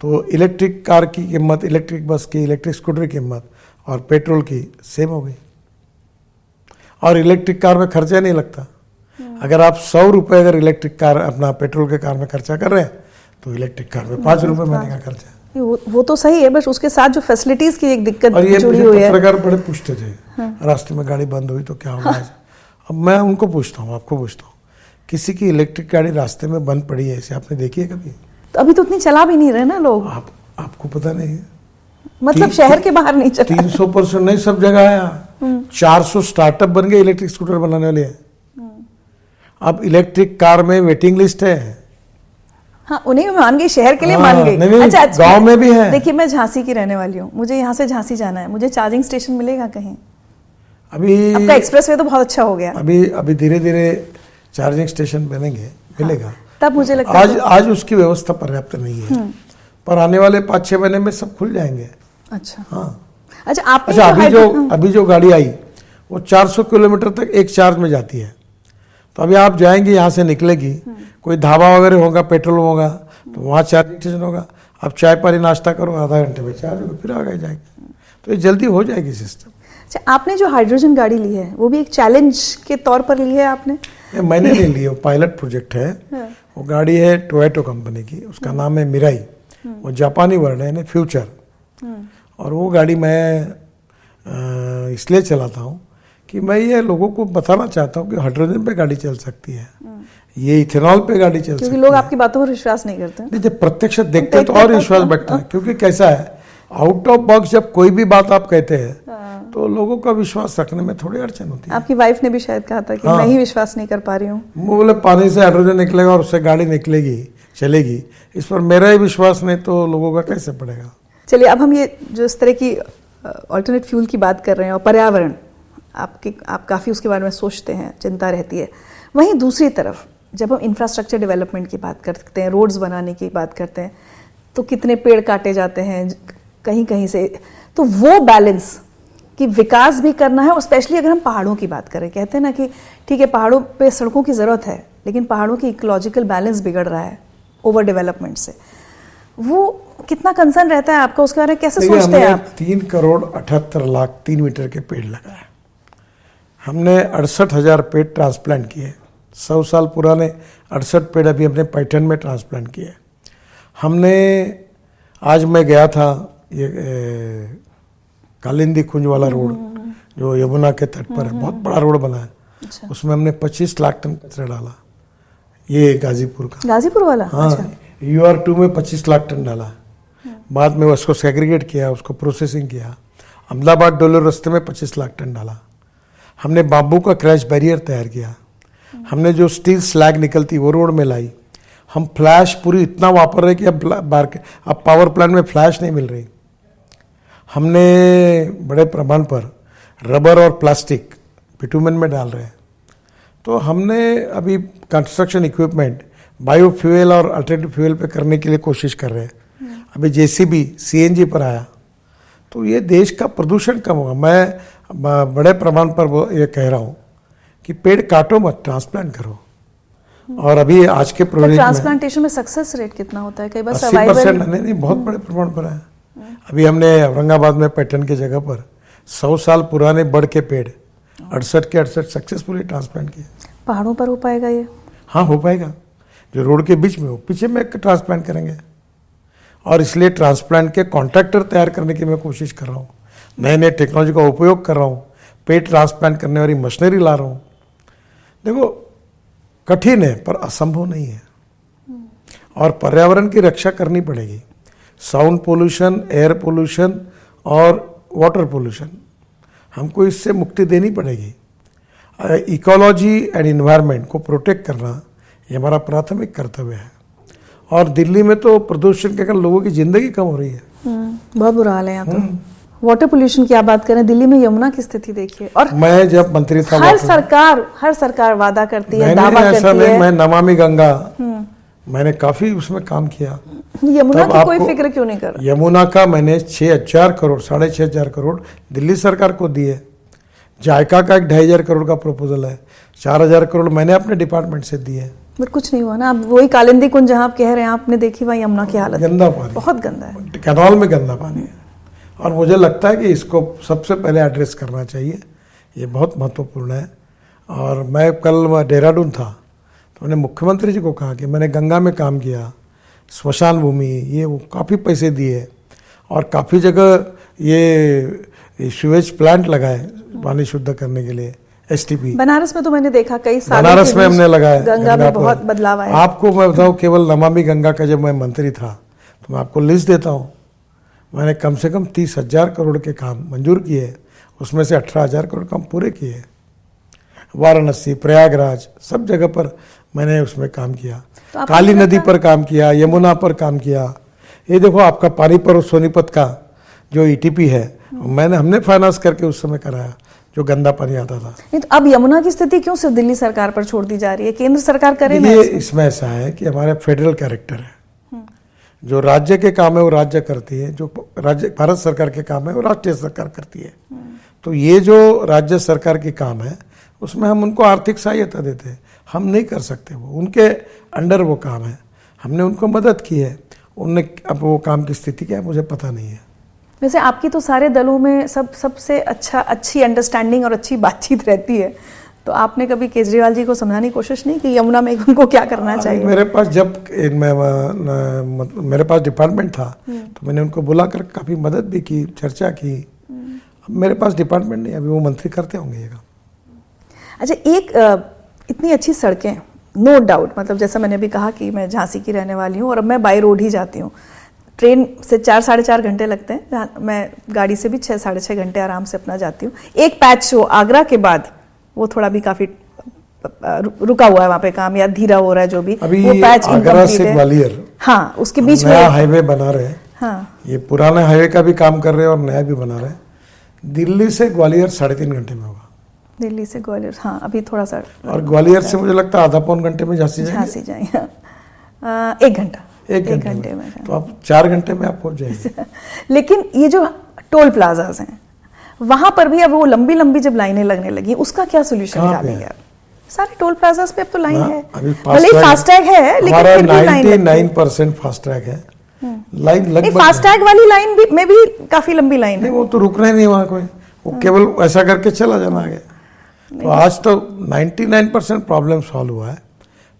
तो इलेक्ट्रिक कार की कीमत इलेक्ट्रिक बस की इलेक्ट्रिक स्कूटर की कीमत और पेट्रोल की सेम हो गई और इलेक्ट्रिक कार में खर्चा नहीं लगता अगर आप सौ रुपये अगर इलेक्ट्रिक कार अपना पेट्रोल के कार में खर्चा कर रहे हैं तो इलेक्ट्रिक कार में पाँच रुपये महीने का खर्चा है वो, वो तो सही है बस उसके साथ जो फैसिलिटीज़ की एक दिक्कत और ये जुड़ी हुई है हाँ। पत्रकार बड़े पूछते थे हाँ। रास्ते में गाड़ी बंद हुई तो क्या होगा आज? अब मैं उनको पूछता हूँ आपको पूछता हूँ किसी की इलेक्ट्रिक गाड़ी रास्ते में बंद पड़ी है ऐसे आपने देखी है कभी? तो अभी तो उतनी चला भी नहीं रहे ना लोग। आप आपको पता नहीं है। मतलब शहर के बाहर नहीं चला। तीन सौ परसेंट नहीं सब जगह है चार सौ स्टार्टअप बन गए इलेक्ट्रिक स्कूटर बनाने वाले। हैं अब इलेक्ट्रिक कार में वेटिंग लिस्ट है। हाँ उन्हें मैं मान गई शहर के लिए हाँ, मान गई नहीं, नहीं, गाँव में भी है। देखिए मैं झांसी की रहने वाली हूँ। मुझे यहाँ से झांसी जाना है। मुझे चार्जिंग स्टेशन मिलेगा कहीं? अभी आपका एक्सप्रेस वे तो बहुत अच्छा हो गया। अभी अभी धीरे धीरे चार्जिंग स्टेशन बनेंगे मिलेगा। तब मुझे लगता आज है आज उसकी व्यवस्था पर्याप्त नहीं है। पर आने वाले पाँच छः महीने में सब खुल जाएँगे। अच्छा। हाँ। अच्छा आपने अच्छा अभी जो अभी जो गाड़ी आई वो 400 किलोमीटर तक एक चार्ज में जाती है। तो अभी आप जाएँगे यहाँ से निकलेगी। कोई ढाबा वगैरह होगा पेट्रोल होगा तो वहाँ चार्जिंग स्टेशन होगा। आप चाय पानी नाश्ता करो आधा घंटे में चार्ज होगा फिर आगे जाएँगे। तो ये जल्दी हो जाएगी सिस्टम। अच्छा आपने जो हाइड्रोजन गाड़ी ली है वो भी एक चैलेंज के तौर पर ली है आपने? मैंने नहीं ली वो पायलट प्रोजेक्ट है। हाँ। वो गाड़ी है टोयटो कंपनी की उसका नाम है मिराई वो जापानी वर्ड है यानी फ्यूचर और वो गाड़ी मैं इसलिए चलाता हूँ कि मैं ये लोगों को बताना चाहता हूँ कि हाइड्रोजन पे गाड़ी चल सकती है। ये इथेनॉल पे गाड़ी चल क्योंकि सकती लोग है। आपकी बातों पर विश्वास नहीं करते। नहीं जब प्रत्यक्ष देखते हैं तो और विश्वास तो- बढ़ता है क्योंकि कैसा है आउट ऑफ़ बॉक्स जब कोई भी बात आप कहते हैं तो लोगों का विश्वास रखने में थोड़ी अड़चन होती है। आपकी वाइफ ने भी शायद कहा था कि हाँ। मैं ही विश्वास नहीं कर पा रही हूँ। बोले पानी से हाइड्रोजन निकलेगा और उससे गाड़ी निकलेगी चलेगी। इस पर मेरा ही विश्वास नहीं तो लोगों का कैसे पड़ेगा? चलिए अब हम ये जो इस तरह की ऑल्टरनेट फ्यूल की बात कर रहे हैं और पर्यावरण आपके आप काफ़ी उसके बारे में सोचते हैं चिंता रहती है। वहीं दूसरी तरफ़ जब हम इंफ्रास्ट्रक्चर डेवलपमेंट की बात करते हैं रोड्स बनाने की बात करते हैं तो कितने पेड़ काटे जाते हैं कहीं कहीं से। तो वो बैलेंस कि विकास भी करना है और स्पेशली अगर हम पहाड़ों की बात करें कहते हैं ना कि ठीक है पहाड़ों पे सड़कों की ज़रूरत है लेकिन पहाड़ों की इकोलॉजिकल बैलेंस बिगड़ रहा है ओवर डेवलपमेंट से। वो कितना कंसर्न रहता है आपका उसके बारे में कैसे सोचते हैं आप? तीन करोड़ अठहत्तर लाख तीन मीटर के पेड़ लगाए। हमने अड़सठ हज़ार पेड़ ट्रांसप्लांट किए। सौ साल पुराने अड़सठ पेड़ अभी हमने पैठन में ट्रांसप्लांट किए। हमने आज मैं गया था ये ए, कालिंदी कुंज वाला रोड जो यमुना के तट पर है बहुत बड़ा रोड बना है। अच्छा। उसमें हमने 25 लाख टन कचरा डाला। ये गाजीपुर का। गाजीपुर वाला? हाँ अच्छा। यू आर टू में पच्चीस लाख टन डाला। बाद में उसको सेग्रीगेट किया उसको प्रोसेसिंग किया। अहमदाबाद डोलो रस्ते में पच्चीस लाख टन डाला। हमने बाम्बू का क्रैश बैरियर तैयार किया। हमने जो स्टील स्लैग निकलती वो रोड में लाई। हम फ्लैश पूरी इतना वापर रहे कि अब बार अब पावर प्लांट में फ्लैश नहीं मिल रही। हमने बड़े प्रमाण पर रबर और प्लास्टिक बिटूमन में डाल रहे हैं। तो हमने अभी कंस्ट्रक्शन इक्विपमेंट बायोफ्यूल और अल्टरनेटिव फ्यूल पे करने के लिए कोशिश कर रहे हैं। अभी जेसीबी सीएनजी पर आया। तो ये देश का प्रदूषण कम होगा। मैं बड़े प्रमाण पर वो ये कह रहा हूँ कि पेड़ काटो मत ट्रांसप्लांट करो। और अभी आज के तो प्रोजेक्ट में ट्रांसप्लांटेशन में सक्सेस रेट कितना होता है? कई बार सर्वाइवल नहीं नहीं बहुत बड़े प्रमाण पर है। अभी हमने औरंगाबाद में पैटर्न की जगह पर सौ साल पुराने बड़ के पेड़ अड़सठ के अड़सठ सक्सेसफुली ट्रांसप्लांट किए। पहाड़ों पर हो पाएगा ये? हाँ हो पाएगा। जो रोड के बीच में हो पीछे में ट्रांसप्लांट करेंगे। और इसलिए ट्रांसप्लांट के कॉन्ट्रैक्टर तैयार करने की मैं कोशिश कर रहा हूँ। नए नए टेक्नोलॉजी का उपयोग कर रहा हूँ। पेट ट्रांसप्लांट करने वाली मशीनरी ला रहा हूँ। देखो कठिन है पर असंभव नहीं है। और पर्यावरण की रक्षा करनी पड़ेगी। साउंड पोल्यूशन एयर पोल्यूशन और वाटर पोल्यूशन। हमको इससे मुक्ति देनी पड़ेगी। इकोलॉजी एंड इन्वायरमेंट को प्रोटेक्ट करना ये हमारा प्राथमिक कर्तव्य है। और दिल्ली में तो प्रदूषण के कारण लोगों की ज़िंदगी कम हो रही है। हम्म, बहुत बुरा हाल है यहाँ हम्म। तो वाटर पोल्यूशन की आप बात करें दिल्ली में यमुना की स्थिति देखिए। और मैं जब मंत्री था हर सरकार हर सरकार वादा करती है दावा करती है। मैं नमामि गंगा मैंने काफ़ी उसमें काम किया। यमुना की कोई फ़िक्र क्यों नहीं कर यमुना का मैंने छः हज़ार करोड़ साढ़े छः हज़ार करोड़ दिल्ली सरकार को दिए। जायका का एक ढाई हज़ार करोड़ का प्रपोजल है। चार हज़ार करोड़ मैंने अपने डिपार्टमेंट से दिए। बट कुछ नहीं हुआ ना। अब वही कालिंदी कुंज जहाँ आप कह रहे हैं आपने देखी वहाँ यमुना की हालत। गंदा पानी। बहुत गंदा है। कैनाल में गंदा पानी है। और मुझे लगता है कि इसको सबसे पहले एड्रेस करना चाहिए। ये बहुत महत्वपूर्ण है। और मैं कल देहरादून था। तो मैंने मुख्यमंत्री जी को कहा कि मैंने गंगा में काम किया स्मशान भूमि ये वो काफ़ी पैसे दिए और काफ़ी जगह ये सीवेज प्लांट लगाए पानी शुद्ध करने के लिए एसटीपी बनारस में तो मैंने देखा कई सालों बनारस में हमने लगाया गंगा में बहुत बदलाव आया। आपको मैं बताऊँ केवल नमामि गंगा का जब मैं मंत्री था तो मैं आपको लिस्ट देता हूँ मैंने कम से कम तीस हज़ार करोड़ के काम मंजूर किए उसमें से अठारह हज़ार करोड़ काम पूरे किए। वाराणसी प्रयागराज सब जगह पर मैंने उसमें काम किया। तो काली नदी पर काम किया यमुना पर काम किया। ये देखो आपका पानीपत और सोनीपत का जो ईटीपी है मैंने हमने फाइनेंस करके उस समय कराया जो गंदा पानी आता था। नहीं तो अब यमुना की स्थिति क्यों सिर्फ़ दिल्ली सरकार पर छोड़ दी जा रही है? केंद्र सरकार करे देखिए इसमें? इसमें ऐसा है कि हमारे फेडरल कैरेक्टर है। जो राज्य के काम है वो राज्य करती है जो राज्य भारत सरकार के काम है वो राष्ट्रीय सरकार करती है। तो ये जो राज्य सरकार के काम है उसमें हम उनको आर्थिक सहायता देते हैं। हम नहीं कर सकते वो। उनके अंडर वो काम है। हमने उनको मदद की है। उनने अब वो काम की स्थिति क्या है मुझे पता नहीं है। वैसे आपकी तो सारे दलों में सब सबसे अच्छा अच्छी अंडरस्टैंडिंग और अच्छी बातचीत रहती है। तो आपने कभी केजरीवाल जी को समझाने की कोशिश नहीं की? यमुना में उनको क्या करना चाहिए? मेरे पास जब मैं, न- मतलब मेरे पास डिपार्टमेंट था तो मैंने उनको बुलाकर काफ़ी मदद भी की चर्चा की। अब मेरे पास डिपार्टमेंट नहीं अभी वो मंत्री करते होंगे ये काम। अच्छा एक इतनी अच्छी सड़कें नो no डाउट मतलब जैसा मैंने अभी कहा कि मैं झांसी की रहने वाली हूँ और अब मैं बाई रोड ही जाती हूँ। ट्रेन से चार साढ़े चार घंटे लगते हैं मैं गाड़ी से भी छः साढ़े छः घंटे आराम से अपना जाती हूँ। एक पैच हो आगरा के बाद वो थोड़ा भी काफ़ी रुका हुआ है वहाँ पे काम या धीरा हो रहा है जो भी अभी वो पैच आगरा से ग्वालियर। हाँ उसके बीच में हाईवे बना रहे हैं। हाँ। ये पुराने हाईवे का भी काम कर रहे हैं और नया भी बना रहे हैं। दिल्ली से ग्वालियर साढ़े तीन घंटे में होगा। दिल्ली से ग्वालियर हाँ अभी थोड़ा सा और ग्वालियर से मुझे लगता है आधा पौन घंटे में झांसी जाएँगे? झांसी जाए हाँ। एक घंटा एक घंटे, में, तो आप चार घंटे में आप पहुँच जाएँगे। लेकिन ये जो टोल प्लाजाज हैं वहाँ पर भी अब वो लंबी लंबी जब लाइनें लगने लगी उसका क्या सोल्यूशन निकालेंगे है? सारे टोल प्लाजाज पे अब तो लाइन है। भले फास्टैग है लेकिन फिर भी लाइन लगती है। 99 परसेंट फास्टैग है। लाइन लगभग फास्टैग वाली लाइन भी में भी काफ़ी लंबी लाइन है। वो तो रुकना ही नहीं वहाँ कोई। वो केवल ऐसा करके चला जाना आगे। तो आज तो 99 परसेंट प्रॉब्लम सॉल्व हुआ है।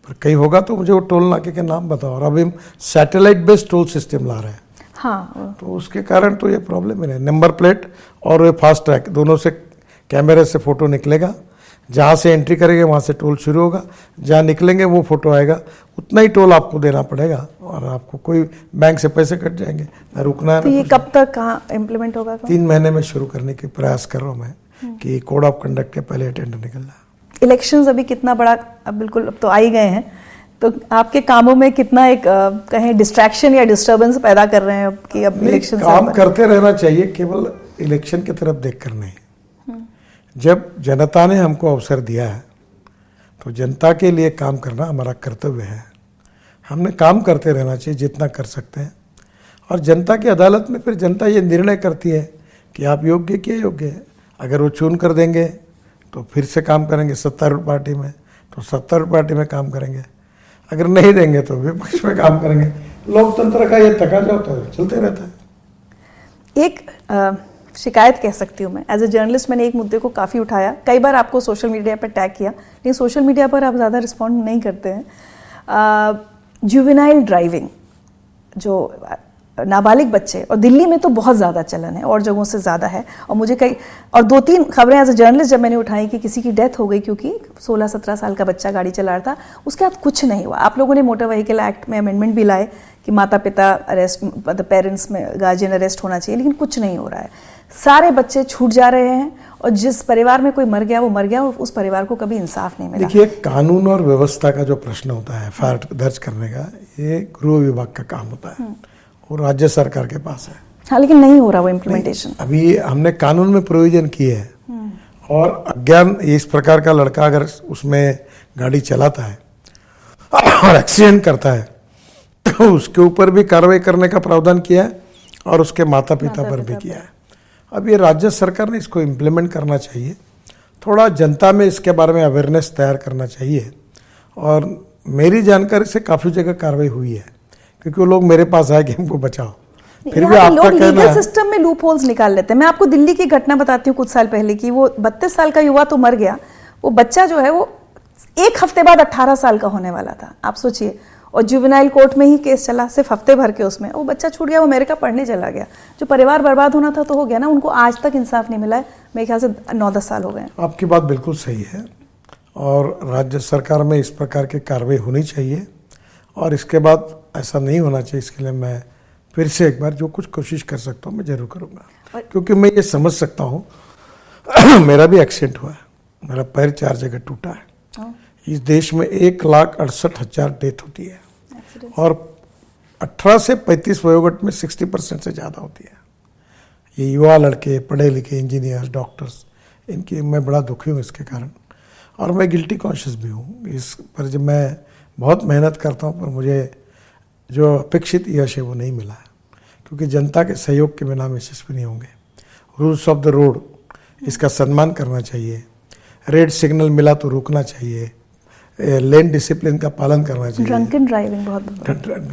पर कहीं होगा तो मुझे वो टोल नाके के नाम बताओ। और अभी हम सैटेलाइट बेस्ड टोल सिस्टम ला रहे हैं। हाँ। तो उसके कारण तो ये प्रॉब्लम ही नहीं। नंबर प्लेट और ये फास्ट ट्रैक दोनों से कैमरे से फ़ोटो निकलेगा। जहाँ से एंट्री करेंगे वहाँ से टोल शुरू होगा। जहाँ निकलेंगे वो फ़ोटो आएगा। उतना ही टोल आपको देना पड़ेगा। और आपको कोई बैंक से पैसे कट जाएँगे। रुकना तो ये कब तक कहाँ इम्प्लीमेंट होगा? तीन महीने में शुरू करने की प्रयास कर रहा हूँ मैं। कि कोड ऑफ़ कंडक्ट के पहले टेंडर निकल जाए इलेक्शंस अभी कितना बड़ा अब बिल्कुल अब तो आ ही गए हैं। तो आपके कामों में कितना एक कहें डिस्ट्रैक्शन या डिस्टरबेंस पैदा कर रहे हैं कि अब इलेक्शन काम करते रहना चाहिए केवल इलेक्शन की तरफ़ देख कर नहीं जब जनता ने हमको अवसर दिया है तो जनता के लिए काम करना हमारा कर्तव्य है। हमने काम करते रहना चाहिए जितना कर सकते हैं। और जनता की अदालत में फिर जनता ये निर्णय करती है कि आप योग्य के योग्य है। अगर वो चुन कर देंगे तो फिर से काम करेंगे सत्तारूढ़ पार्टी में तो सत्तारूढ़ पार्टी में काम करेंगे। अगर नहीं देंगे तो विपक्ष में काम करेंगे। लोकतंत्र का ये तकाजा होता है चलते रहता है। एक अ, शिकायत कह सकती हूँ मैं। एज ए जर्नलिस्ट मैंने एक मुद्दे को काफ़ी उठाया। कई बार आपको सोशल मीडिया पर टैग किया लेकिन सोशल मीडिया पर आप ज़्यादा रिस्पॉन्ड नहीं करते हैं। जुविनाइल ड्राइविंग जो नाबालिग बच्चे और दिल्ली में तो बहुत ज़्यादा चलन है और जगहों से ज़्यादा है। और मुझे कई और दो तीन खबरें एज ए जर्नलिस्ट जब मैंने उठाई कि किसी की डेथ हो गई क्योंकि 16-17 साल का बच्चा गाड़ी चला रहा था उसके बाद कुछ नहीं हुआ। आप लोगों ने मोटर व्हीकल एक्ट में अमेंडमेंट भी लाए कि माता पिता अरेस्ट मतलब पेरेंट्स में गार्जियन अरेस्ट होना चाहिए लेकिन कुछ नहीं हो रहा है। सारे बच्चे छूट जा रहे हैं और जिस परिवार में कोई मर गया वो मर गया और उस परिवार को कभी इंसाफ नहीं मिला। देखिए कानून और व्यवस्था का जो प्रश्न होता है एफ़ दर्ज करने का ये गृह विभाग का काम होता है। और राज्य सरकार के पास है। हाँ लेकिन नहीं हो रहा वो इम्प्लीमेंटेशन अभी हमने कानून में प्रोविज़न किए है। और अज्ञान इस प्रकार का लड़का अगर उसमें गाड़ी चलाता है और एक्सीडेंट करता है तो उसके ऊपर भी कार्रवाई करने का प्रावधान किया है और उसके माता पिता पर भी किया है। अब ये राज्य सरकार ने इसको इम्प्लीमेंट करना चाहिए। थोड़ा जनता में इसके बारे में अवेयरनेस तैयार करना चाहिए। और मेरी जानकारी से काफ़ी जगह कार्रवाई हुई है। क्योंकि वो लोग मेरे पास आए कि हमको बचाओ। फिर भी आपका लोग लीगल सिस्टम में लूप होल्स निकाल लेते हैं। मैं आपको दिल्ली की घटना बताती हूँ कुछ साल पहले की। वो बत्तीस साल का युवा तो मर गया। वो बच्चा जो है वो एक हफ़्ते बाद अट्ठारह साल का होने वाला था। आप सोचिए। और जुवेनाइल कोर्ट में ही केस चला सिर्फ़ हफ़्ते भर के उसमें। वो बच्चा छूट गया वो अमेरिका पढ़ने चला गया। जो परिवार बर्बाद होना था तो हो गया ना उनको आज तक इंसाफ नहीं मिला है। मेरे ख्याल से नौ दस साल हो गए आपकी बात बिल्कुल सही है। और राज्य सरकार में इस प्रकार की कार्रवाई होनी चाहिए। और इसके बाद ऐसा नहीं होना चाहिए इसके लिए मैं फिर से एक बार जो कुछ कोशिश कर सकता हूँ मैं ज़रूर करूँगा। और- क्योंकि मैं ये समझ सकता हूँ मेरा भी एक्सीडेंट हुआ है मेरा पैर चार जगह टूटा है। हाँ, इस देश में एक लाख अड़सठ हज़ार डेथ होती है। और 18 से 35 वयोगट में 60 परसेंट से ज़्यादा होती है। ये युवा लड़के पढ़े लिखे इंजीनियर्स डॉक्टर्स इनकी मैं बड़ा दुखी हूँ इसके कारण। और मैं गिल्टी कॉन्शियस भी हूँ इस पर जब मैं बहुत मेहनत करता हूँ पर मुझे जो अपेक्षित यश है वो नहीं मिला क्योंकि जनता के सहयोग के बिना हम यशस्वी नहीं होंगे। रूल्स ऑफ़ द रोड इसका सम्मान करना चाहिए। रेड सिग्नल मिला तो रुकना चाहिए। लेन डिसिप्लिन का पालन करना चाहिए। ड्रंकन ड्राइविंग बहुत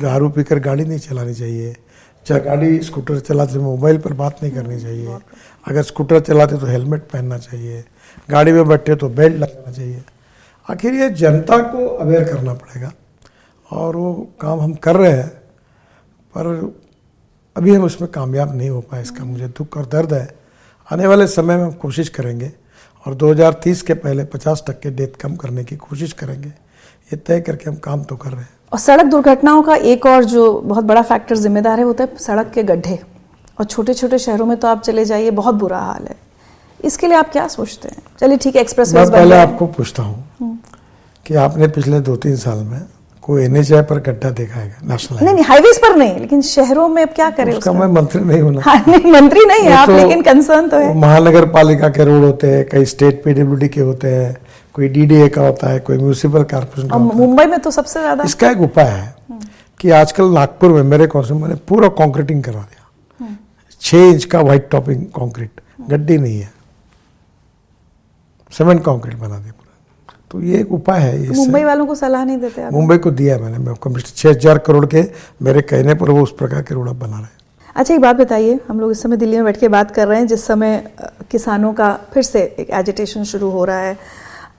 दारू पीकर गाड़ी नहीं चलानी चाहिए। चाहे गाड़ी स्कूटर चलाते मोबाइल पर बात नहीं करनी चाहिए। अगर स्कूटर चलाते तो हेलमेट पहनना चाहिए। गाड़ी में बैठे तो बेल्ट लगाना चाहिए। आखिर ये जनता को अवेयर करना पड़ेगा। और वो काम हम कर रहे हैं पर अभी हम उसमें कामयाब नहीं हो पाए इसका मुझे दुख और दर्द है। आने वाले समय में हम कोशिश करेंगे और 2030 के पहले 50 टक्के डेथ कम करने की कोशिश करेंगे। ये तय करके हम काम तो कर रहे हैं। और सड़क दुर्घटनाओं का एक और जो बहुत बड़ा फैक्टर जिम्मेदार है होता है सड़क के गड्ढे। और छोटे छोटे शहरों में तो आप चले जाइए बहुत बुरा हाल है। इसके लिए आप क्या सोचते हैं? चलिए ठीक है एक्सप्रेस मैं पहले आपको पूछता हूँ कि आपने पिछले दो तीन साल में कोई एन पर गड्ढा देखा है नेशनल नहीं नहीं हाईवेज पर। नहीं लेकिन शहरों में अब क्या करें उसका मैं मंत्री नहीं हूँ हाँ, नहीं मंत्री नहीं है आप तो लेकिन कंसर्न तो है। महानगर पालिका के रोड होते हैं कई स्टेट पीडब्ल्यूडी के होते हैं कोई डीडीए का होता है कोई म्यूनिसिपल कारपोरेशन का मुंबई में तो सबसे ज़्यादा। इसका एक उपाय है कि आजकल नागपुर में मेरे कौशल ने पूरा कॉन्क्रीटिंग करा दिया। छह इंच का व्हाइट टॉपिंग कॉन्क्रीट गड्ढी नहीं है। सीमेंट कॉन्क्रीट बना दिया तो ये एक उपाय है तो मुंबई वालों को सलाह नहीं देते मुंबई को दिया मैंने। मैं कमिश्नर छह हज़ार करोड़ के मेरे कहने पर वो उस प्रकार के रोड बना रहे हैं। अच्छा एक बात बताइए हम लोग इस समय दिल्ली में बैठ के बात कर रहे हैं जिस समय किसानों का फिर से एक एजिटेशन शुरू हो रहा है।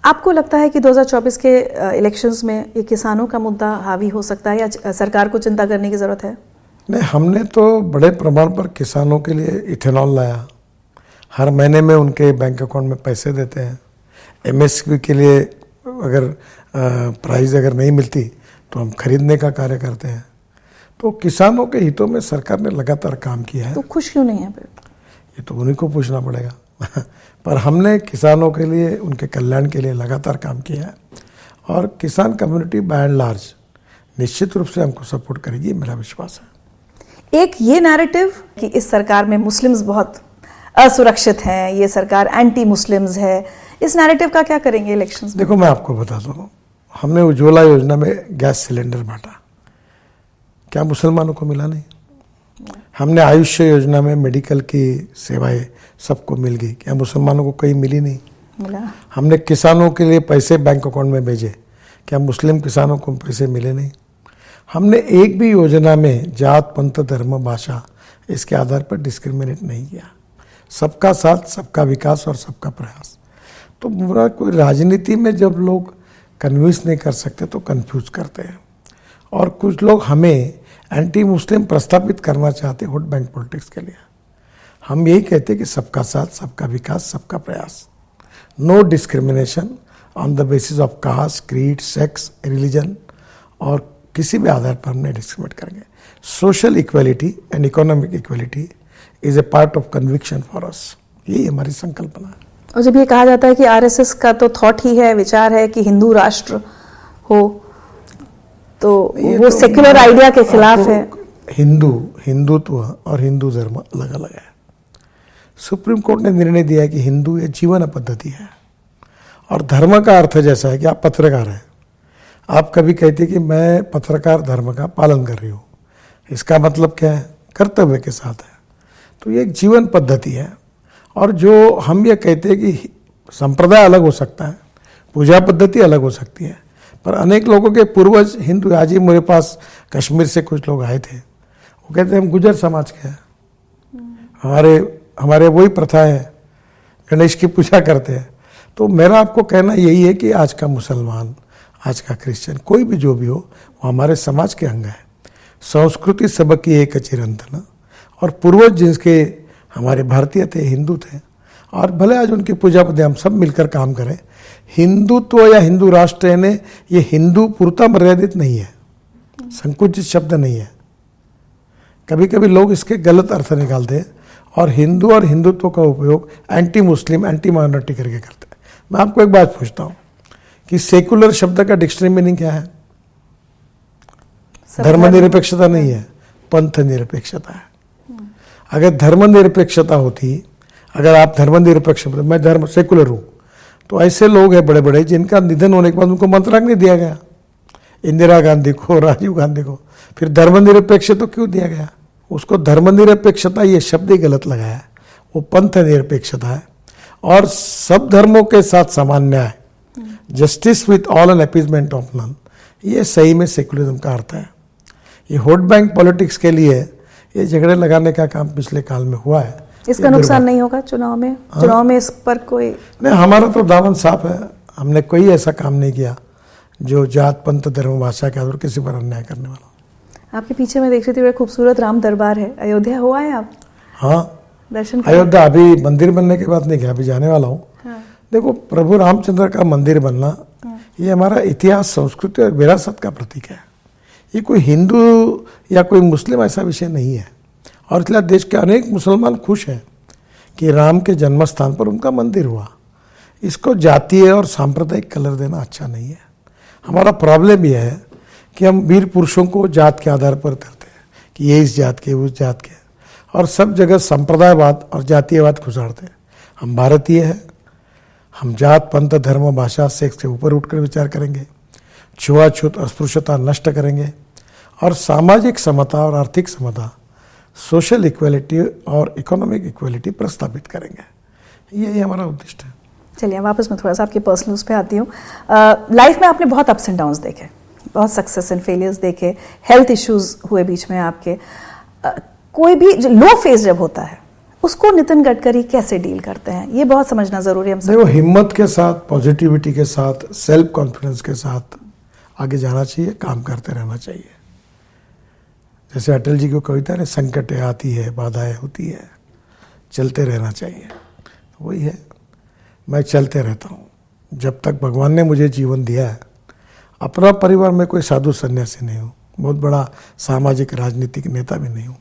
आपको लगता है कि 2024 के इलेक्शंस में ये किसानों का मुद्दा हावी हो सकता है या सरकार को चिंता करने की ज़रूरत है? नहीं हमने तो बड़े प्रमाण पर किसानों के लिए इथेनॉल लाया। हर महीने में उनके बैंक अकाउंट में पैसे देते हैं। एमएसपी के लिए अगर प्राइस अगर नहीं मिलती तो हम खरीदने का कार्य करते हैं। तो किसानों के हितों में सरकार ने लगातार काम किया है। तो खुश क्यों नहीं है ये तो उन्हीं को पूछना पड़ेगा। पर हमने किसानों के लिए उनके कल्याण के लिए लगातार काम किया है। और किसान कम्युनिटी बाय एंड लार्ज निश्चित रूप से हमको सपोर्ट करेगी मेरा विश्वास है। एक ये नैरेटिव कि इस सरकार में मुस्लिम्स बहुत असुरक्षित हैं ये सरकार एंटी मुस्लिम्स है इस नैरेटिव का क्या करेंगे इलेक्शन देखो मैं आपको बताता हूँ हमने उज्ज्वला योजना में गैस सिलेंडर बांटा। क्या मुसलमानों को मिला नहीं? हमने आयुष्य योजना में मेडिकल की सेवाएँ सबको मिल गई। क्या मुसलमानों को कहीं मिली नहीं? मिला। हमने किसानों के लिए पैसे बैंक अकाउंट में भेजे। क्या मुस्लिम किसानों को पैसे मिले नहीं? हमने एक भी योजना में जात पंथ धर्म भाषा इसके आधार पर डिस्क्रिमिनेट नहीं किया। सबका साथ सबका विकास और सबका प्रयास। तो बुरा कोई राजनीति में जब लोग कन्विंस नहीं कर सकते तो कंफ्यूज करते हैं। और कुछ लोग हमें एंटी मुस्लिम प्रस्तापित करना चाहते वोट बैंक पॉलिटिक्स के लिए। हम यही कहते कि सबका साथ, सबका विकास, सबका प्रयास। No discrimination on the basis of caste creed sex religion और किसी भी आधार पर हम नहीं डिस्क्रिमिनेट करेंगे। Social equality and economic equality is a part of conviction for us यही हमारी संकल्पना है। और जब ये कहा जाता है कि आरएसएस का तो थॉट ही है विचार है कि हिंदू राष्ट्र हो तो वो तो सेक्युलर आइडिया के खिलाफ है। हिंदू हिंदुत्व और हिंदू धर्म अलग अलग है। सुप्रीम कोर्ट ने निर्णय दिया कि हिंदू ये जीवन पद्धति है। और धर्म का अर्थ जैसा है कि आप पत्रकार हैं। आप कभी कहते हैं कि मैं पत्रकार धर्म का पालन कर रही हूँ। इसका मतलब क्या है? कर्तव्य के साथ है। तो ये एक जीवन पद्धति है। और जो हम ये कहते हैं कि संप्रदाय अलग हो सकता है, पूजा पद्धति अलग हो सकती है, पर अनेक लोगों के पूर्वज हिंदू, आज ही मेरे पास कश्मीर से कुछ लोग आए थे, वो कहते हैं, हम गुजर समाज के हैं, हमारे हमारे वही प्रथा है, गणेश की पूजा करते हैं। तो मेरा आपको कहना यही है कि आज का मुसलमान, आज का क्रिश्चियन, कोई भी जो भी हो, वो हमारे समाज के अंग है। संस्कृति सबक की एक चिरंतन और पूर्वज जिसके हमारे भारतीय थे हिंदू थे। और भले आज उनकी पूजा पद्धति हम सब मिलकर काम करें हिंदुत्व तो या हिंदू राष्ट्र ने ये हिंदू पूर्ता मर्यादित नहीं है। संकुचित शब्द नहीं है। कभी कभी लोग इसके गलत अर्थ निकालते हैं और हिंदू और हिंदुत्व का उपयोग एंटी मुस्लिम एंटी माइनॉरिटी करके करते हैं। मैं आपको एक बात पूछता हूँ कि सेकुलर शब्द का डिक्शनरी मीनिंग क्या है? धर्मनिरपेक्षता नहीं है पंथ निरपेक्षता है। अगर धर्मनिरपेक्षता होती, अगर आप धर्मनिरपेक्ष मैं धर्म सेकुलर हूँ तो ऐसे लोग हैं बड़े बड़े जिनका निधन होने के बाद उनको मंत्रांग नहीं दिया गया। इंदिरा गांधी को, राजीव गांधी को, फिर धर्मनिरपेक्ष तो क्यों दिया गया? उसको धर्मनिरपेक्षता ये शब्द ही गलत लगाया वो पंथ निरपेक्षता है। और सब धर्मों के साथ समान न्याय justice with all an appeasement of none ये सही में सेकुलरिज्म का अर्थ है। ये वोट बैंक पॉलिटिक्स के लिए ये झगड़े लगाने का काम पिछले काल में हुआ है। इसका नुकसान नहीं होगा चुनाव में? हाँ? चुनाव में इस पर कोई नहीं हमारा तो दामन साफ़ है। हमने कोई ऐसा काम नहीं किया जो जात पंथ धर्म भाषा के आधार किसी पर अन्याय करने वाला आपके पीछे में देख रही थी बड़ा खूबसूरत राम दरबार है। अयोध्या हुआ है आप? हाँ। दर्शन अयोध्या अभी मंदिर बनने की बात नहीं किया अभी जाने वाला हूँ। हाँ, देखो प्रभु रामचंद्र का मंदिर बनना ये हमारा इतिहास संस्कृति और विरासत का प्रतीक है। ये कोई हिंदू या कोई मुस्लिम ऐसा विषय नहीं है। और इसलिए देश के अनेक मुसलमान खुश हैं कि राम के जन्म स्थान पर उनका मंदिर हुआ। इसको जातीय और सांप्रदायिक कलर देना अच्छा नहीं है। हमारा प्रॉब्लम यह है कि हम वीर पुरुषों को जात के आधार पर करते हैं कि ये इस जात के उस जात के। और सब जगह संप्रदायवाद और जातीयवाद घुसाड़ते हैं। हम भारतीय हैं। हम जात, पंथ, धर्म, भाषा, सेक्स से ऊपर उठकर विचार करेंगे। छुआछूत अस्पृश्यता नष्ट करेंगे। और सामाजिक समता और आर्थिक समता सोशल इक्वलिटी और इकोनॉमिक इक्वलिटी प्रस्तावित करेंगे। यही हमारा उद्देश्य है। चलिए वापस मैं थोड़ा सा आपके पर्सनल उस पर आती हूँ। लाइफ में आपने बहुत अप्स एंड डाउन्स देखे बहुत सक्सेस एंड फेलियर्स देखे हेल्थ इश्यूज़ हुए बीच में आपके। कोई भी लो फ़ेज़ जब होता है उसको नितिन गडकरी कैसे डील करते हैं? ये बहुत समझना ज़रूरी है हम देखो हिम्मत के साथ पॉजिटिविटी के साथ सेल्फ कॉन्फिडेंस के साथ आगे जाना चाहिए काम करते रहना चाहिए। जैसे अटल जी की कविता है संकटें आती है, बाधाएँ होती है, चलते रहना चाहिए। वही है। मैं चलते रहता हूँ। जब तक भगवान ने मुझे जीवन दिया है, अपना परिवार में कोई साधु सन्यासी नहीं हूँ। बहुत बड़ा सामाजिक राजनीतिक नेता भी नहीं हूँ।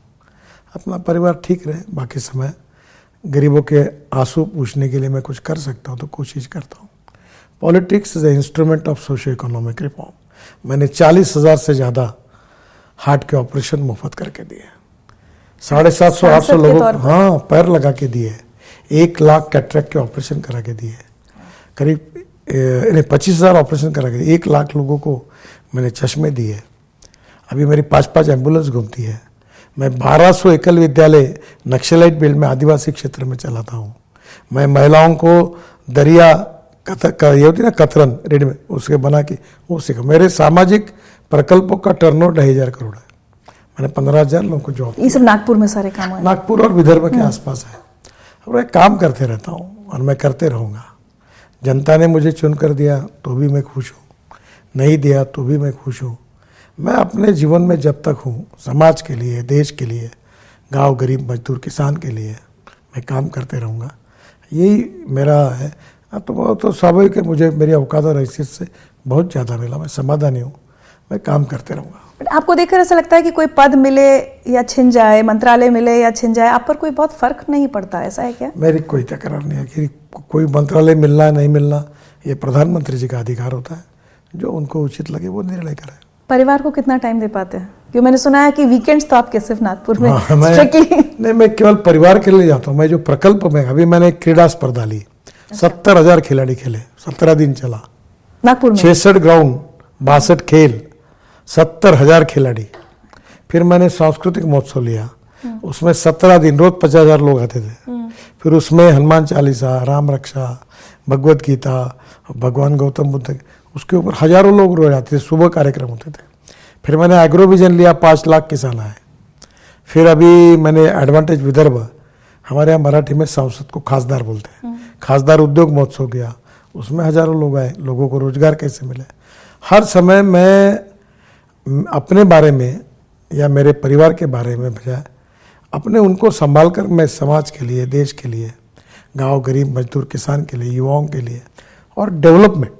अपना परिवार ठीक रहे, बाकी समय गरीबों के आँसू पूछने के लिए मैं कुछ कर सकता हूँ तो कोशिश करता हूँ। Politics is a instrument of socio economic reform. मैंने चालीस हज़ार से ज़्यादा हार्ट के ऑपरेशन मुफ़्त करके दिए साढ़े सात सौ आठ सौ लोगों को हाँ पैर लगा के दिए एक लाख कैटरेक्ट के ऑपरेशन करा के दिए करीब नहीं पच्चीस हज़ार ऑपरेशन करा के दिए। एक लाख लोगों को मैंने चश्मे दिए अभी मेरी पाँच पाँच एंबुलेंस घूमती है। मैं 1200 एकल विद्यालय नक्सलाइट बेल्ट में आदिवासी क्षेत्र में चलाता हूँ। मैं महिलाओं को दरिया कत क- ये होती ना कतरन रेडी में उसके बना के वो सीखा। मेरे सामाजिक प्रकल्पों का टर्नओवर ढाई हज़ार करोड़ है। मैंने पंद्रह हज़ार लोगों को जॉब ये सब नागपुर में सारे काम हुए। नागपुर और विदर्भ के आसपास है। और मैं काम करते रहता हूँ और मैं करते रहूँगा। जनता ने मुझे चुन कर दिया तो भी मैं खुश हूँ। नहीं दिया तो भी मैं खुश हूँ। मैं अपने जीवन में जब तक हूँ समाज के लिए देश के लिए गाँव गरीब मजदूर किसान के लिए मैं काम करते रहूँगा। यही मेरा है। अब तो तो स्वाभाविक है मुझे मेरी औकात और हैसियत से बहुत ज़्यादा मिला। मैं समाधानी हूँ। मैं काम करते रहूँगा। आपको देखकर ऐसा लगता है कि कोई पद मिले या छिन जाए मंत्रालय मिले या छिन जाए आप पर कोई बहुत फ़र्क नहीं पड़ता ऐसा है क्या? मेरी कोई तकरार नहीं है कि कोई मंत्रालय मिलना नहीं मिलना ये प्रधानमंत्री जी का अधिकार होता है। जो उनको उचित लगे वो निर्णय करें। परिवार को कितना टाइम दे पाते हैं? क्योंकि मैंने सुना है कि वीकेंड्स तो आपके सिर्फ़ नागपुर में हाँ, मैं नहीं मैं केवल परिवार के लिए जाता हूँ मैं जो प्रकल्प में अभी मैंने एक क्रीड़ा स्पर्धा ली। सत्तर हज़ार खिलाड़ी खेले सत्रह दिन चला। नागपुर छिसठ ग्राउंड बासठ खेल। सत्तर हज़ार खिलाड़ी। फिर मैंने सांस्कृतिक महोत्सव लिया। उसमें सत्रह दिन रोज पचास हज़ार लोग आते थे। फिर उसमें हनुमान चालीसा राम रक्षा भगवत गीता भगवान गौतम बुद्ध उसके ऊपर हज़ारों लोग रोज आते थे सुबह कार्यक्रम होते थे। फिर मैंने एग्रोविजन लिया पाँच लाख किसान आए। फिर अभी मैंने एडवांटेज विदर्भ हमारे यहाँ मराठी में सांसद को खासदार बोलते हैं। खासदार उद्योग महोत्सव किया उसमें हज़ारों लोग आए लोगों को रोज़गार कैसे मिले? हर समय म, अपने बारे में या मेरे परिवार के बारे में बजाय अपने उनको संभाल कर मैं समाज के लिए देश के लिए गाँव गरीब मजदूर किसान के लिए युवाओं के लिए और डेवलपमेंट।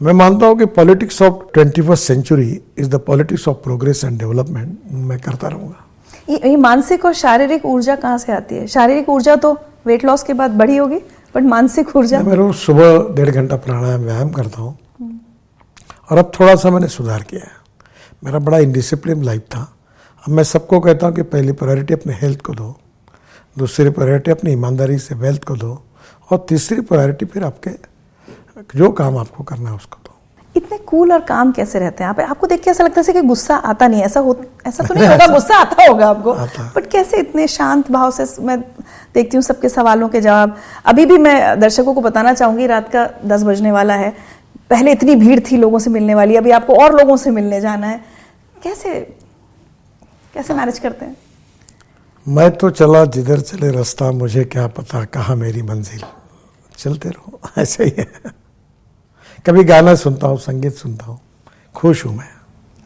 मैं मानता हूँ कि politics of twenty first century is the politics of progress and development. मैं करता रहूँगा। ये, मानसिक और शारीरिक ऊर्जा कहाँ से आती है? शारीरिक ऊर्जा तो वेट लॉस के बाद बढ़ी होगी बट मानसिक ऊर्जा मैं रोज सुबह डेढ़ घंटा प्राणायाम व्यायाम करता हूँ। और अब थोड़ा सा मैंने सुधार किया है। मेरा बड़ा इनडिसिप्लिन लाइफ था। अब मैं सबको कहता हूँ कि पहली प्रायोरिटी अपने हेल्थ को दो दूसरी प्रायोरिटी अपनी ईमानदारी से वेल्थ को दो और तीसरी प्रायोरिटी फिर आपके जो काम आपको करना है उसको दो। इतने कूल और काम कैसे रहते हैं आप? आपको देख के ऐसा लगता है कि गुस्सा आता नहीं ऐसा हो ऐसा तो नहीं होगा गुस्सा आता होगा आपको। बट कैसे इतने शांत भाव से मैं देखती हूँ सबके सवालों के जवाब। अभी भी मैं दर्शकों को बताना चाहूँगी रात का दस बजने वाला है। पहले इतनी भीड़ थी लोगों से मिलने वाली अभी आपको और लोगों से मिलने जाना है। कैसे कैसे मैनेज करते हैं? मैं तो चला जिधर चले रास्ता मुझे क्या पता कहाँ मेरी मंजिल। चलते रहो ऐसे ही है। कभी गाना सुनता हूँ संगीत सुनता हूँ खुश हूँ मैं।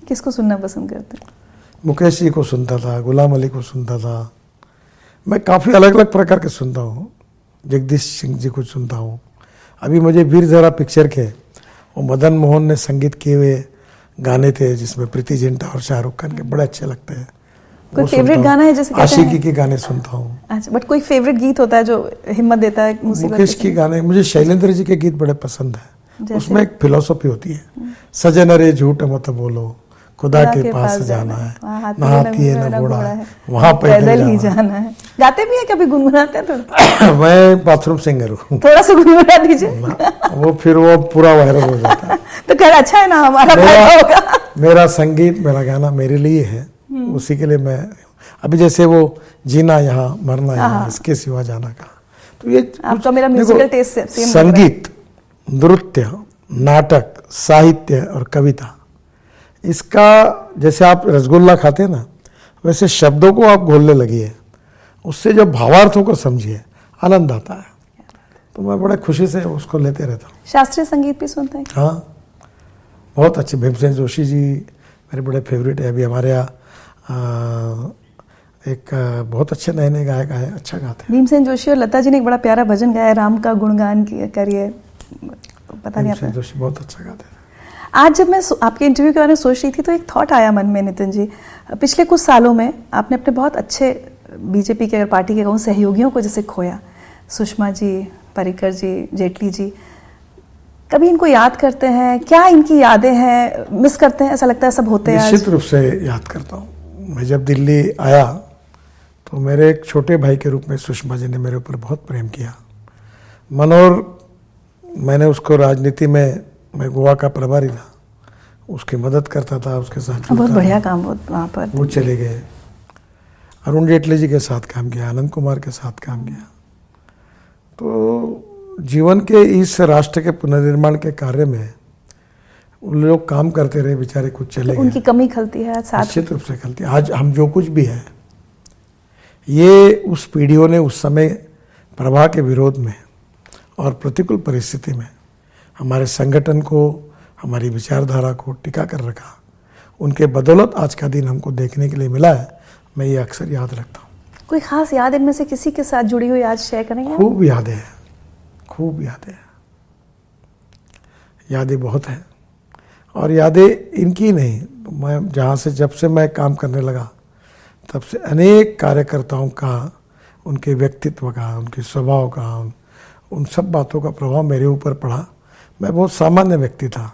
किसको सुनना पसंद करते हैं? मुकेश जी को सुनता था गुलाम अली को सुनता था। मैं काफ़ी अलग अलग प्रकार के सुनता हूँ। जगदीश सिंह जी को सुनता हूँ। अभी मुझे वीर जरा पिक्चर के वो मदन मोहन ने संगीत किए हुए गाने थे जिसमें प्रीति जिंटा और शाहरुख खान के बड़े अच्छे लगते हैं। कोई फेवरेट गाना है जैसे आशिकी के गाने सुनता हूँ। अच्छा बट कोई फेवरेट गीत होता है जो हिम्मत देता है मुकेश के गाने मुझे शैलेंद्र जी के गीत बड़े पसंद है। उसमें एक फिलोसॉफी होती है। सजन अरे झूठ मत बोलो खुदा के, के पास जाना है ना हाथी है ना घोड़ा है। वहाँ पैदल ही जाना है। गाते भी है कभी? गुनगुनाते हैं थोड़ा? मैं बाथरूम सिंगर हूँ। थोड़ा सा गुनगुना दीजिए। वो फिर वो पूरा वायरल हो जाता है। तो खैर अच्छा है ना? हमारा मेरा, होगा। मेरा संगीत मेरा गाना मेरे लिए है। हम्म। उसी के लिए मैं अभी जैसे वो जीना यहाँ मरना यहाँ हाँ। इसके सिवा जाना का तो ये आपका मेरा म्यूजिकल टेस्ट संगीत नृत्य नाटक साहित्य और कविता इसका जैसे आप रसगुल्ला खाते हैं ना वैसे शब्दों को आप घोलने लगिए। उससे जो भावार्थों को समझिए आनंद आता है। तो मैं बड़े खुशी से उसको लेते रहता हूँ। शास्त्रीय संगीत भी सुनते हैं? हाँ। बहुत अच्छे भीमसेन जोशी जी मेरे बड़े फेवरेट है। अभी हमारे यहाँ एक बहुत अच्छे नए नए गायक आए अच्छा गाते हैं। भीमसेन जोशी और लता जी ने एक बड़ा प्यारा भजन गाया राम का गुणगान करिए पता नहीं भीमसेन जोशी बहुत अच्छा गाते हैं। आज जब मैं आपके इंटरव्यू के बारे में सोच रही थी तो एक थॉट आया मन में, नितिन जी। पिछले कुछ सालों में आपने अपने बहुत अच्छे बीजेपी के, अगर पार्टी के कहूँ, सहयोगियों को जैसे खोया। सुषमा जी, परिकर जी, जेटली जी। कभी इनको याद करते हैं? क्या इनकी यादें हैं? मिस करते हैं? ऐसा लगता है सब होते हैं निश्चित रूप से याद करता हूँ। मैं जब दिल्ली आया तो मेरे एक छोटे भाई के रूप में सुषमा जी ने मेरे ऊपर बहुत प्रेम किया। मनोर मैंने उसको राजनीति में मैं गोवा का प्रभारी था। उसकी मदद करता था उसके साथ बहुत बढ़िया काम वहाँ पर। वो चले गए। अरुण जेटली जी के साथ काम किया आनंद कुमार के साथ काम किया। तो जीवन के इस राष्ट्र के पुनर्निर्माण के कार्य में उन लोग काम करते रहे बेचारे कुछ चले तो उनकी कमी खलती है साथ निश्चित रूप से खलती है। आज हम जो कुछ भी है ये उस पीढ़ियों ने उस समय प्रभा के विरोध में और प्रतिकूल परिस्थिति में हमारे संगठन को हमारी विचारधारा को टिका कर रखा। उनके बदौलत आज का दिन हमको देखने के लिए मिला है। मैं ये अक्सर याद रखता हूँ। कोई खास याद इनमें से किसी के साथ जुड़ी हुई आज शेयर करेंगे? खूब यादें हैं। खूब यादें हैं। यादें बहुत हैं। और यादें इनकी नहीं मैं जहाँ से जब से मैं काम करने लगा तब से अनेक कार्यकर्ताओं का उनके व्यक्तित्व का उनके स्वभाव का उन सब बातों का प्रभाव मेरे ऊपर पड़ा। मैं बहुत सामान्य व्यक्ति था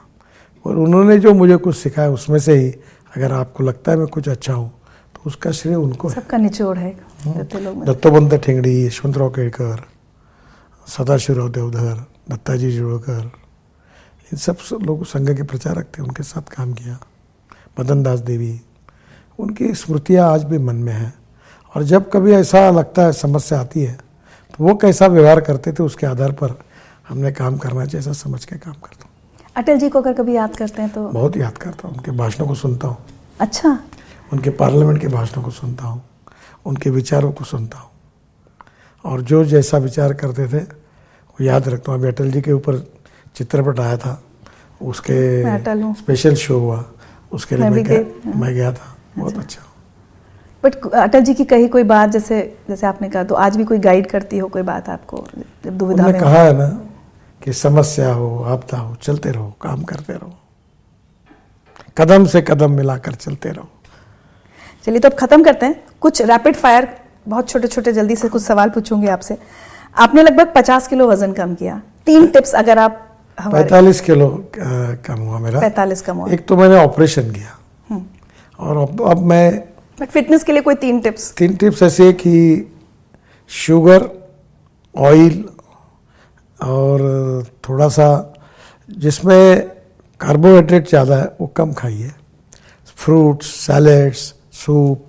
और उन्होंने जो मुझे कुछ सिखाया उसमें से ही अगर आपको लगता है मैं कुछ अच्छा हूँ तो उसका श्रेय उनको सबका निचोड़ है। हम्म। दत्तोबंत ठेंगड़ी यशवंतराव केड़कर सदाशिवराव देवधर दत्ताजी जोड़कर इन सब लोग संघ के प्रचारक थे उनके साथ काम किया। मदन दास देवी उनकी स्मृतियाँ आज भी मन में हैं। और जब कभी ऐसा लगता है समस्या आती है तो वो कैसा व्यवहार करते थे उसके आधार पर हमने काम करना चाहिए ऐसा समझ के काम करता हूँ। अटल जी को अगर कभी याद करते हैं तो? बहुत याद करता हूँ उनके भाषणों को सुनता हूँ। अच्छा। उनके पार्लियामेंट के भाषणों को सुनता हूँ उनके विचारों को सुनता हूँ। और जो जैसा विचार करते थे वो याद रखता हूँ। अभी अटल जी के ऊपर चित्रपट आया था उसके स्पेशल शो हुआ उसके लिए मैं, गया, मैं गया था। बहुत अच्छा, अच्छा। बट अटल जी की कही कोई बात जैसे जैसे आपने कहा तो आज भी कोई गाइड करती हो कोई बात आपको जब दुविधा में कहा है ना कि समस्या हो आपदा हो चलते रहो काम करते रहो। कदम से कदम मिलाकर चलते रहो। चलिए तो अब खत्म करते हैं। कुछ रैपिड फायर बहुत छोटे छोटे जल्दी से कुछ सवाल पूछूँगी आपसे। आपने लगभग पचास किलो वज़न कम किया। तीन टिप्स अगर आप पैतालीस किलो कम हुआ मेरा। पैतालीस कम हुआ। एक तो मैंने ऑपरेशन किया। हम्म। और अब, अब मैं बट फिटनेस के लिए कोई तीन टिप्स तीन टिप्स ऐसे है कि शुगर ऑयल और थोड़ा सा जिसमें कार्बोहाइड्रेट ज़्यादा है, वो कम खाइए। फ्रूट्स सैलेड्स सूप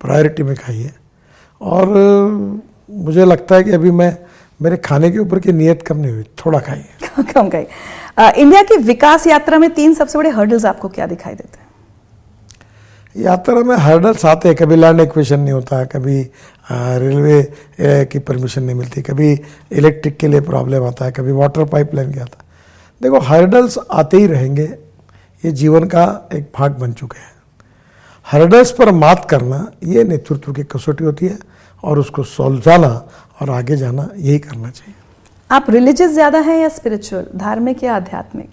प्रायोरिटी में खाइए। और मुझे लगता है कि अभी मैं, मेरे खाने के ऊपर की नियत कम नहीं हुई, थोड़ा खाइए। कम खाइए। इंडिया की विकास यात्रा में तीन सबसे बड़े हर्डल्स आपको क्या दिखाई देते हैं? यात्रा में हर्डल्स आते हैं कभी लैंड एक्वेशन नहीं होता कभी रेलवे की परमिशन नहीं मिलती कभी इलेक्ट्रिक के लिए प्रॉब्लम आता है कभी वाटर पाइपलाइन के आता है। देखो हर्डल्स आते ही रहेंगे ये जीवन का एक भाग बन चुके हैं। हर्डल्स पर मात करना ये नेतृत्व की कसौटी होती है और उसको सुलझाना और आगे जाना यही करना चाहिए। आप रिलीजियस ज़्यादा हैं या स्पिरिचुअल धार्मिक या आध्यात्मिक?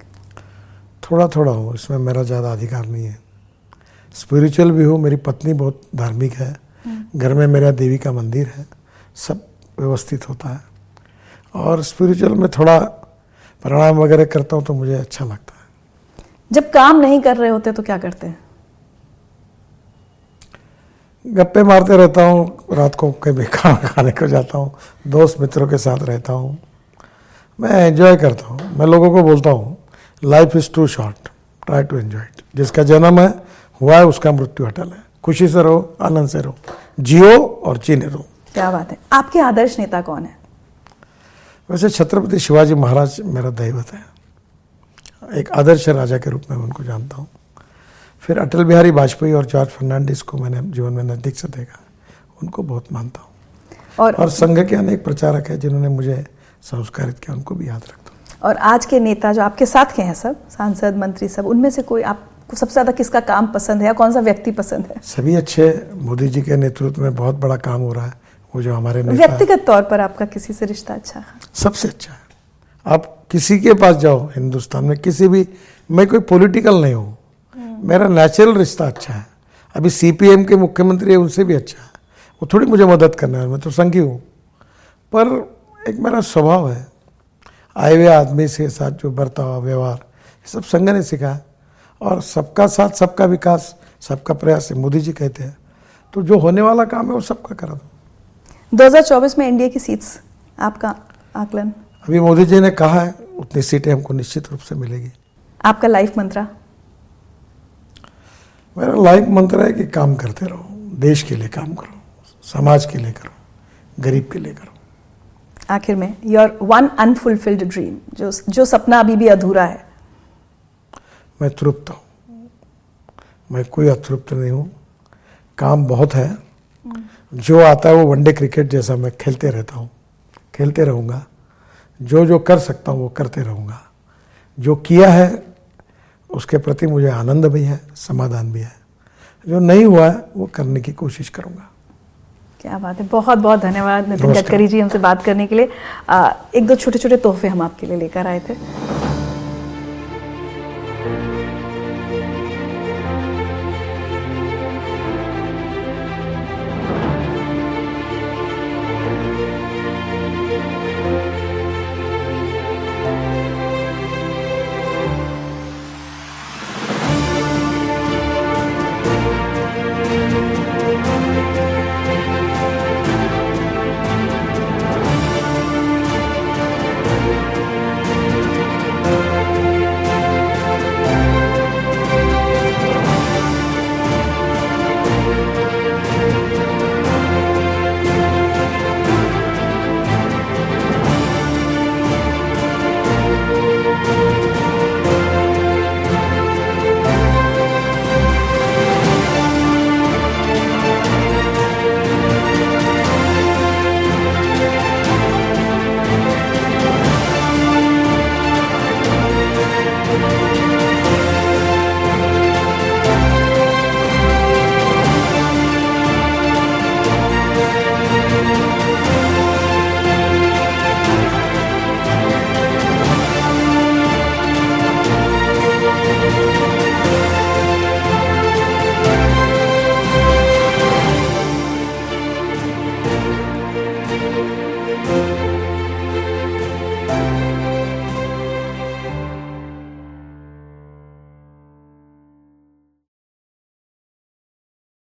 थोड़ा थोड़ा हो इसमें मेरा ज़्यादा अधिकार नहीं है। स्पिरिचुअल भी हूँ मेरी पत्नी बहुत धार्मिक है। घर में मेरा देवी का मंदिर है सब व्यवस्थित होता है। और स्पिरिचुअल में थोड़ा प्राणायाम वगैरह करता हूँ तो मुझे अच्छा लगता है। जब काम नहीं कर रहे होते तो क्या करते हैं? गप्पे मारते रहता हूँ रात को कभी खाना खाने को जाता हूँ दोस्त मित्रों के साथ रहता हूँ। मैं एंजॉय करता हूँ मैं लोगों को बोलता हूँ life is too short try to enjoy it जिसका जन्म है हुआ है उसका मृत्यु अटल है। खुशी से रहो आनंद से रहो। जियो और जीने रहो। क्या बात है? आपके आदर्श नेता कौन है? वैसे छत्रपति शिवाजी महाराज मेरा दैवत है। एक आदर्श राजा के रूप में उनको जानता हूँ। फिर अटल बिहारी वाजपेयी और जॉर्ज फर्नांडिस को मैंने जीवन में नज़दीक से देखा। उनको बहुत मानता हूँ। और और संघ के अनेक प्रचारक हैं जिन्होंने मुझे संस्कारित किया उनको भी याद रखता हूँ। और आज के नेता जो आपके साथ के हैं सब सांसद मंत्री सब उनमें से कोई आपको सबसे ज़्यादा किसका काम पसंद है या कौन सा व्यक्ति पसंद है? सभी अच्छे मोदी जी के नेतृत्व में बहुत बड़ा काम हो रहा है वो जो हमारे व्यक्तिगत तौर पर आपका किसी से रिश्ता अच्छा है? सबसे अच्छा है। आप किसी के पास जाओ हिंदुस्तान में किसी भी मैं कोई पॉलिटिकल नहीं हूँ। मेरा नेचुरल रिश्ता अच्छा है। अभी सीपीएम के मुख्यमंत्री है उनसे भी अच्छा है। वो थोड़ी मुझे मदद करना है मैं तो संघी हूँ। पर एक मेरा स्वभाव है आए हुए आदमी से साथ जो बर्ताव व्यवहार सब संघ ने सिखाया और सबका साथ सबका विकास सबका प्रयास है मोदी जी कहते हैं। तो जो होने वाला काम है वो सबका करा दो। 2024 में एनडीए की सीट्स आपका आकलन? अभी मोदी जी ने कहा है उतनी सीटें हमको निश्चित रूप से मिलेगी। आपका लाइफ मंत्रा मेरा लाइफ मंत्र है कि काम करते रहो देश के लिए काम करो समाज के लिए करो गरीब के लिए करो। आखिर में योर वन अनफुलफिल्ड ड्रीम जो जो सपना अभी भी अधूरा है मैं तृप्त हूँ। मैं कोई अतृप्त नहीं हूँ। काम बहुत है। जो आता है वो वनडे क्रिकेट जैसा मैं खेलते रहता हूँ। खेलते रहूँगा। जो जो कर सकता हूँ वो करते रहूँगा। जो किया है उसके प्रति मुझे आनंद भी है समाधान भी है। जो नहीं हुआ है वो करने की कोशिश करूँगा। क्या बात है। बहुत बहुत धन्यवाद नितिन गडकरी जी हमसे बात करने के लिए। आ, एक दो छोटे छोटे तोहफे हम आपके लिए लेकर आए थे।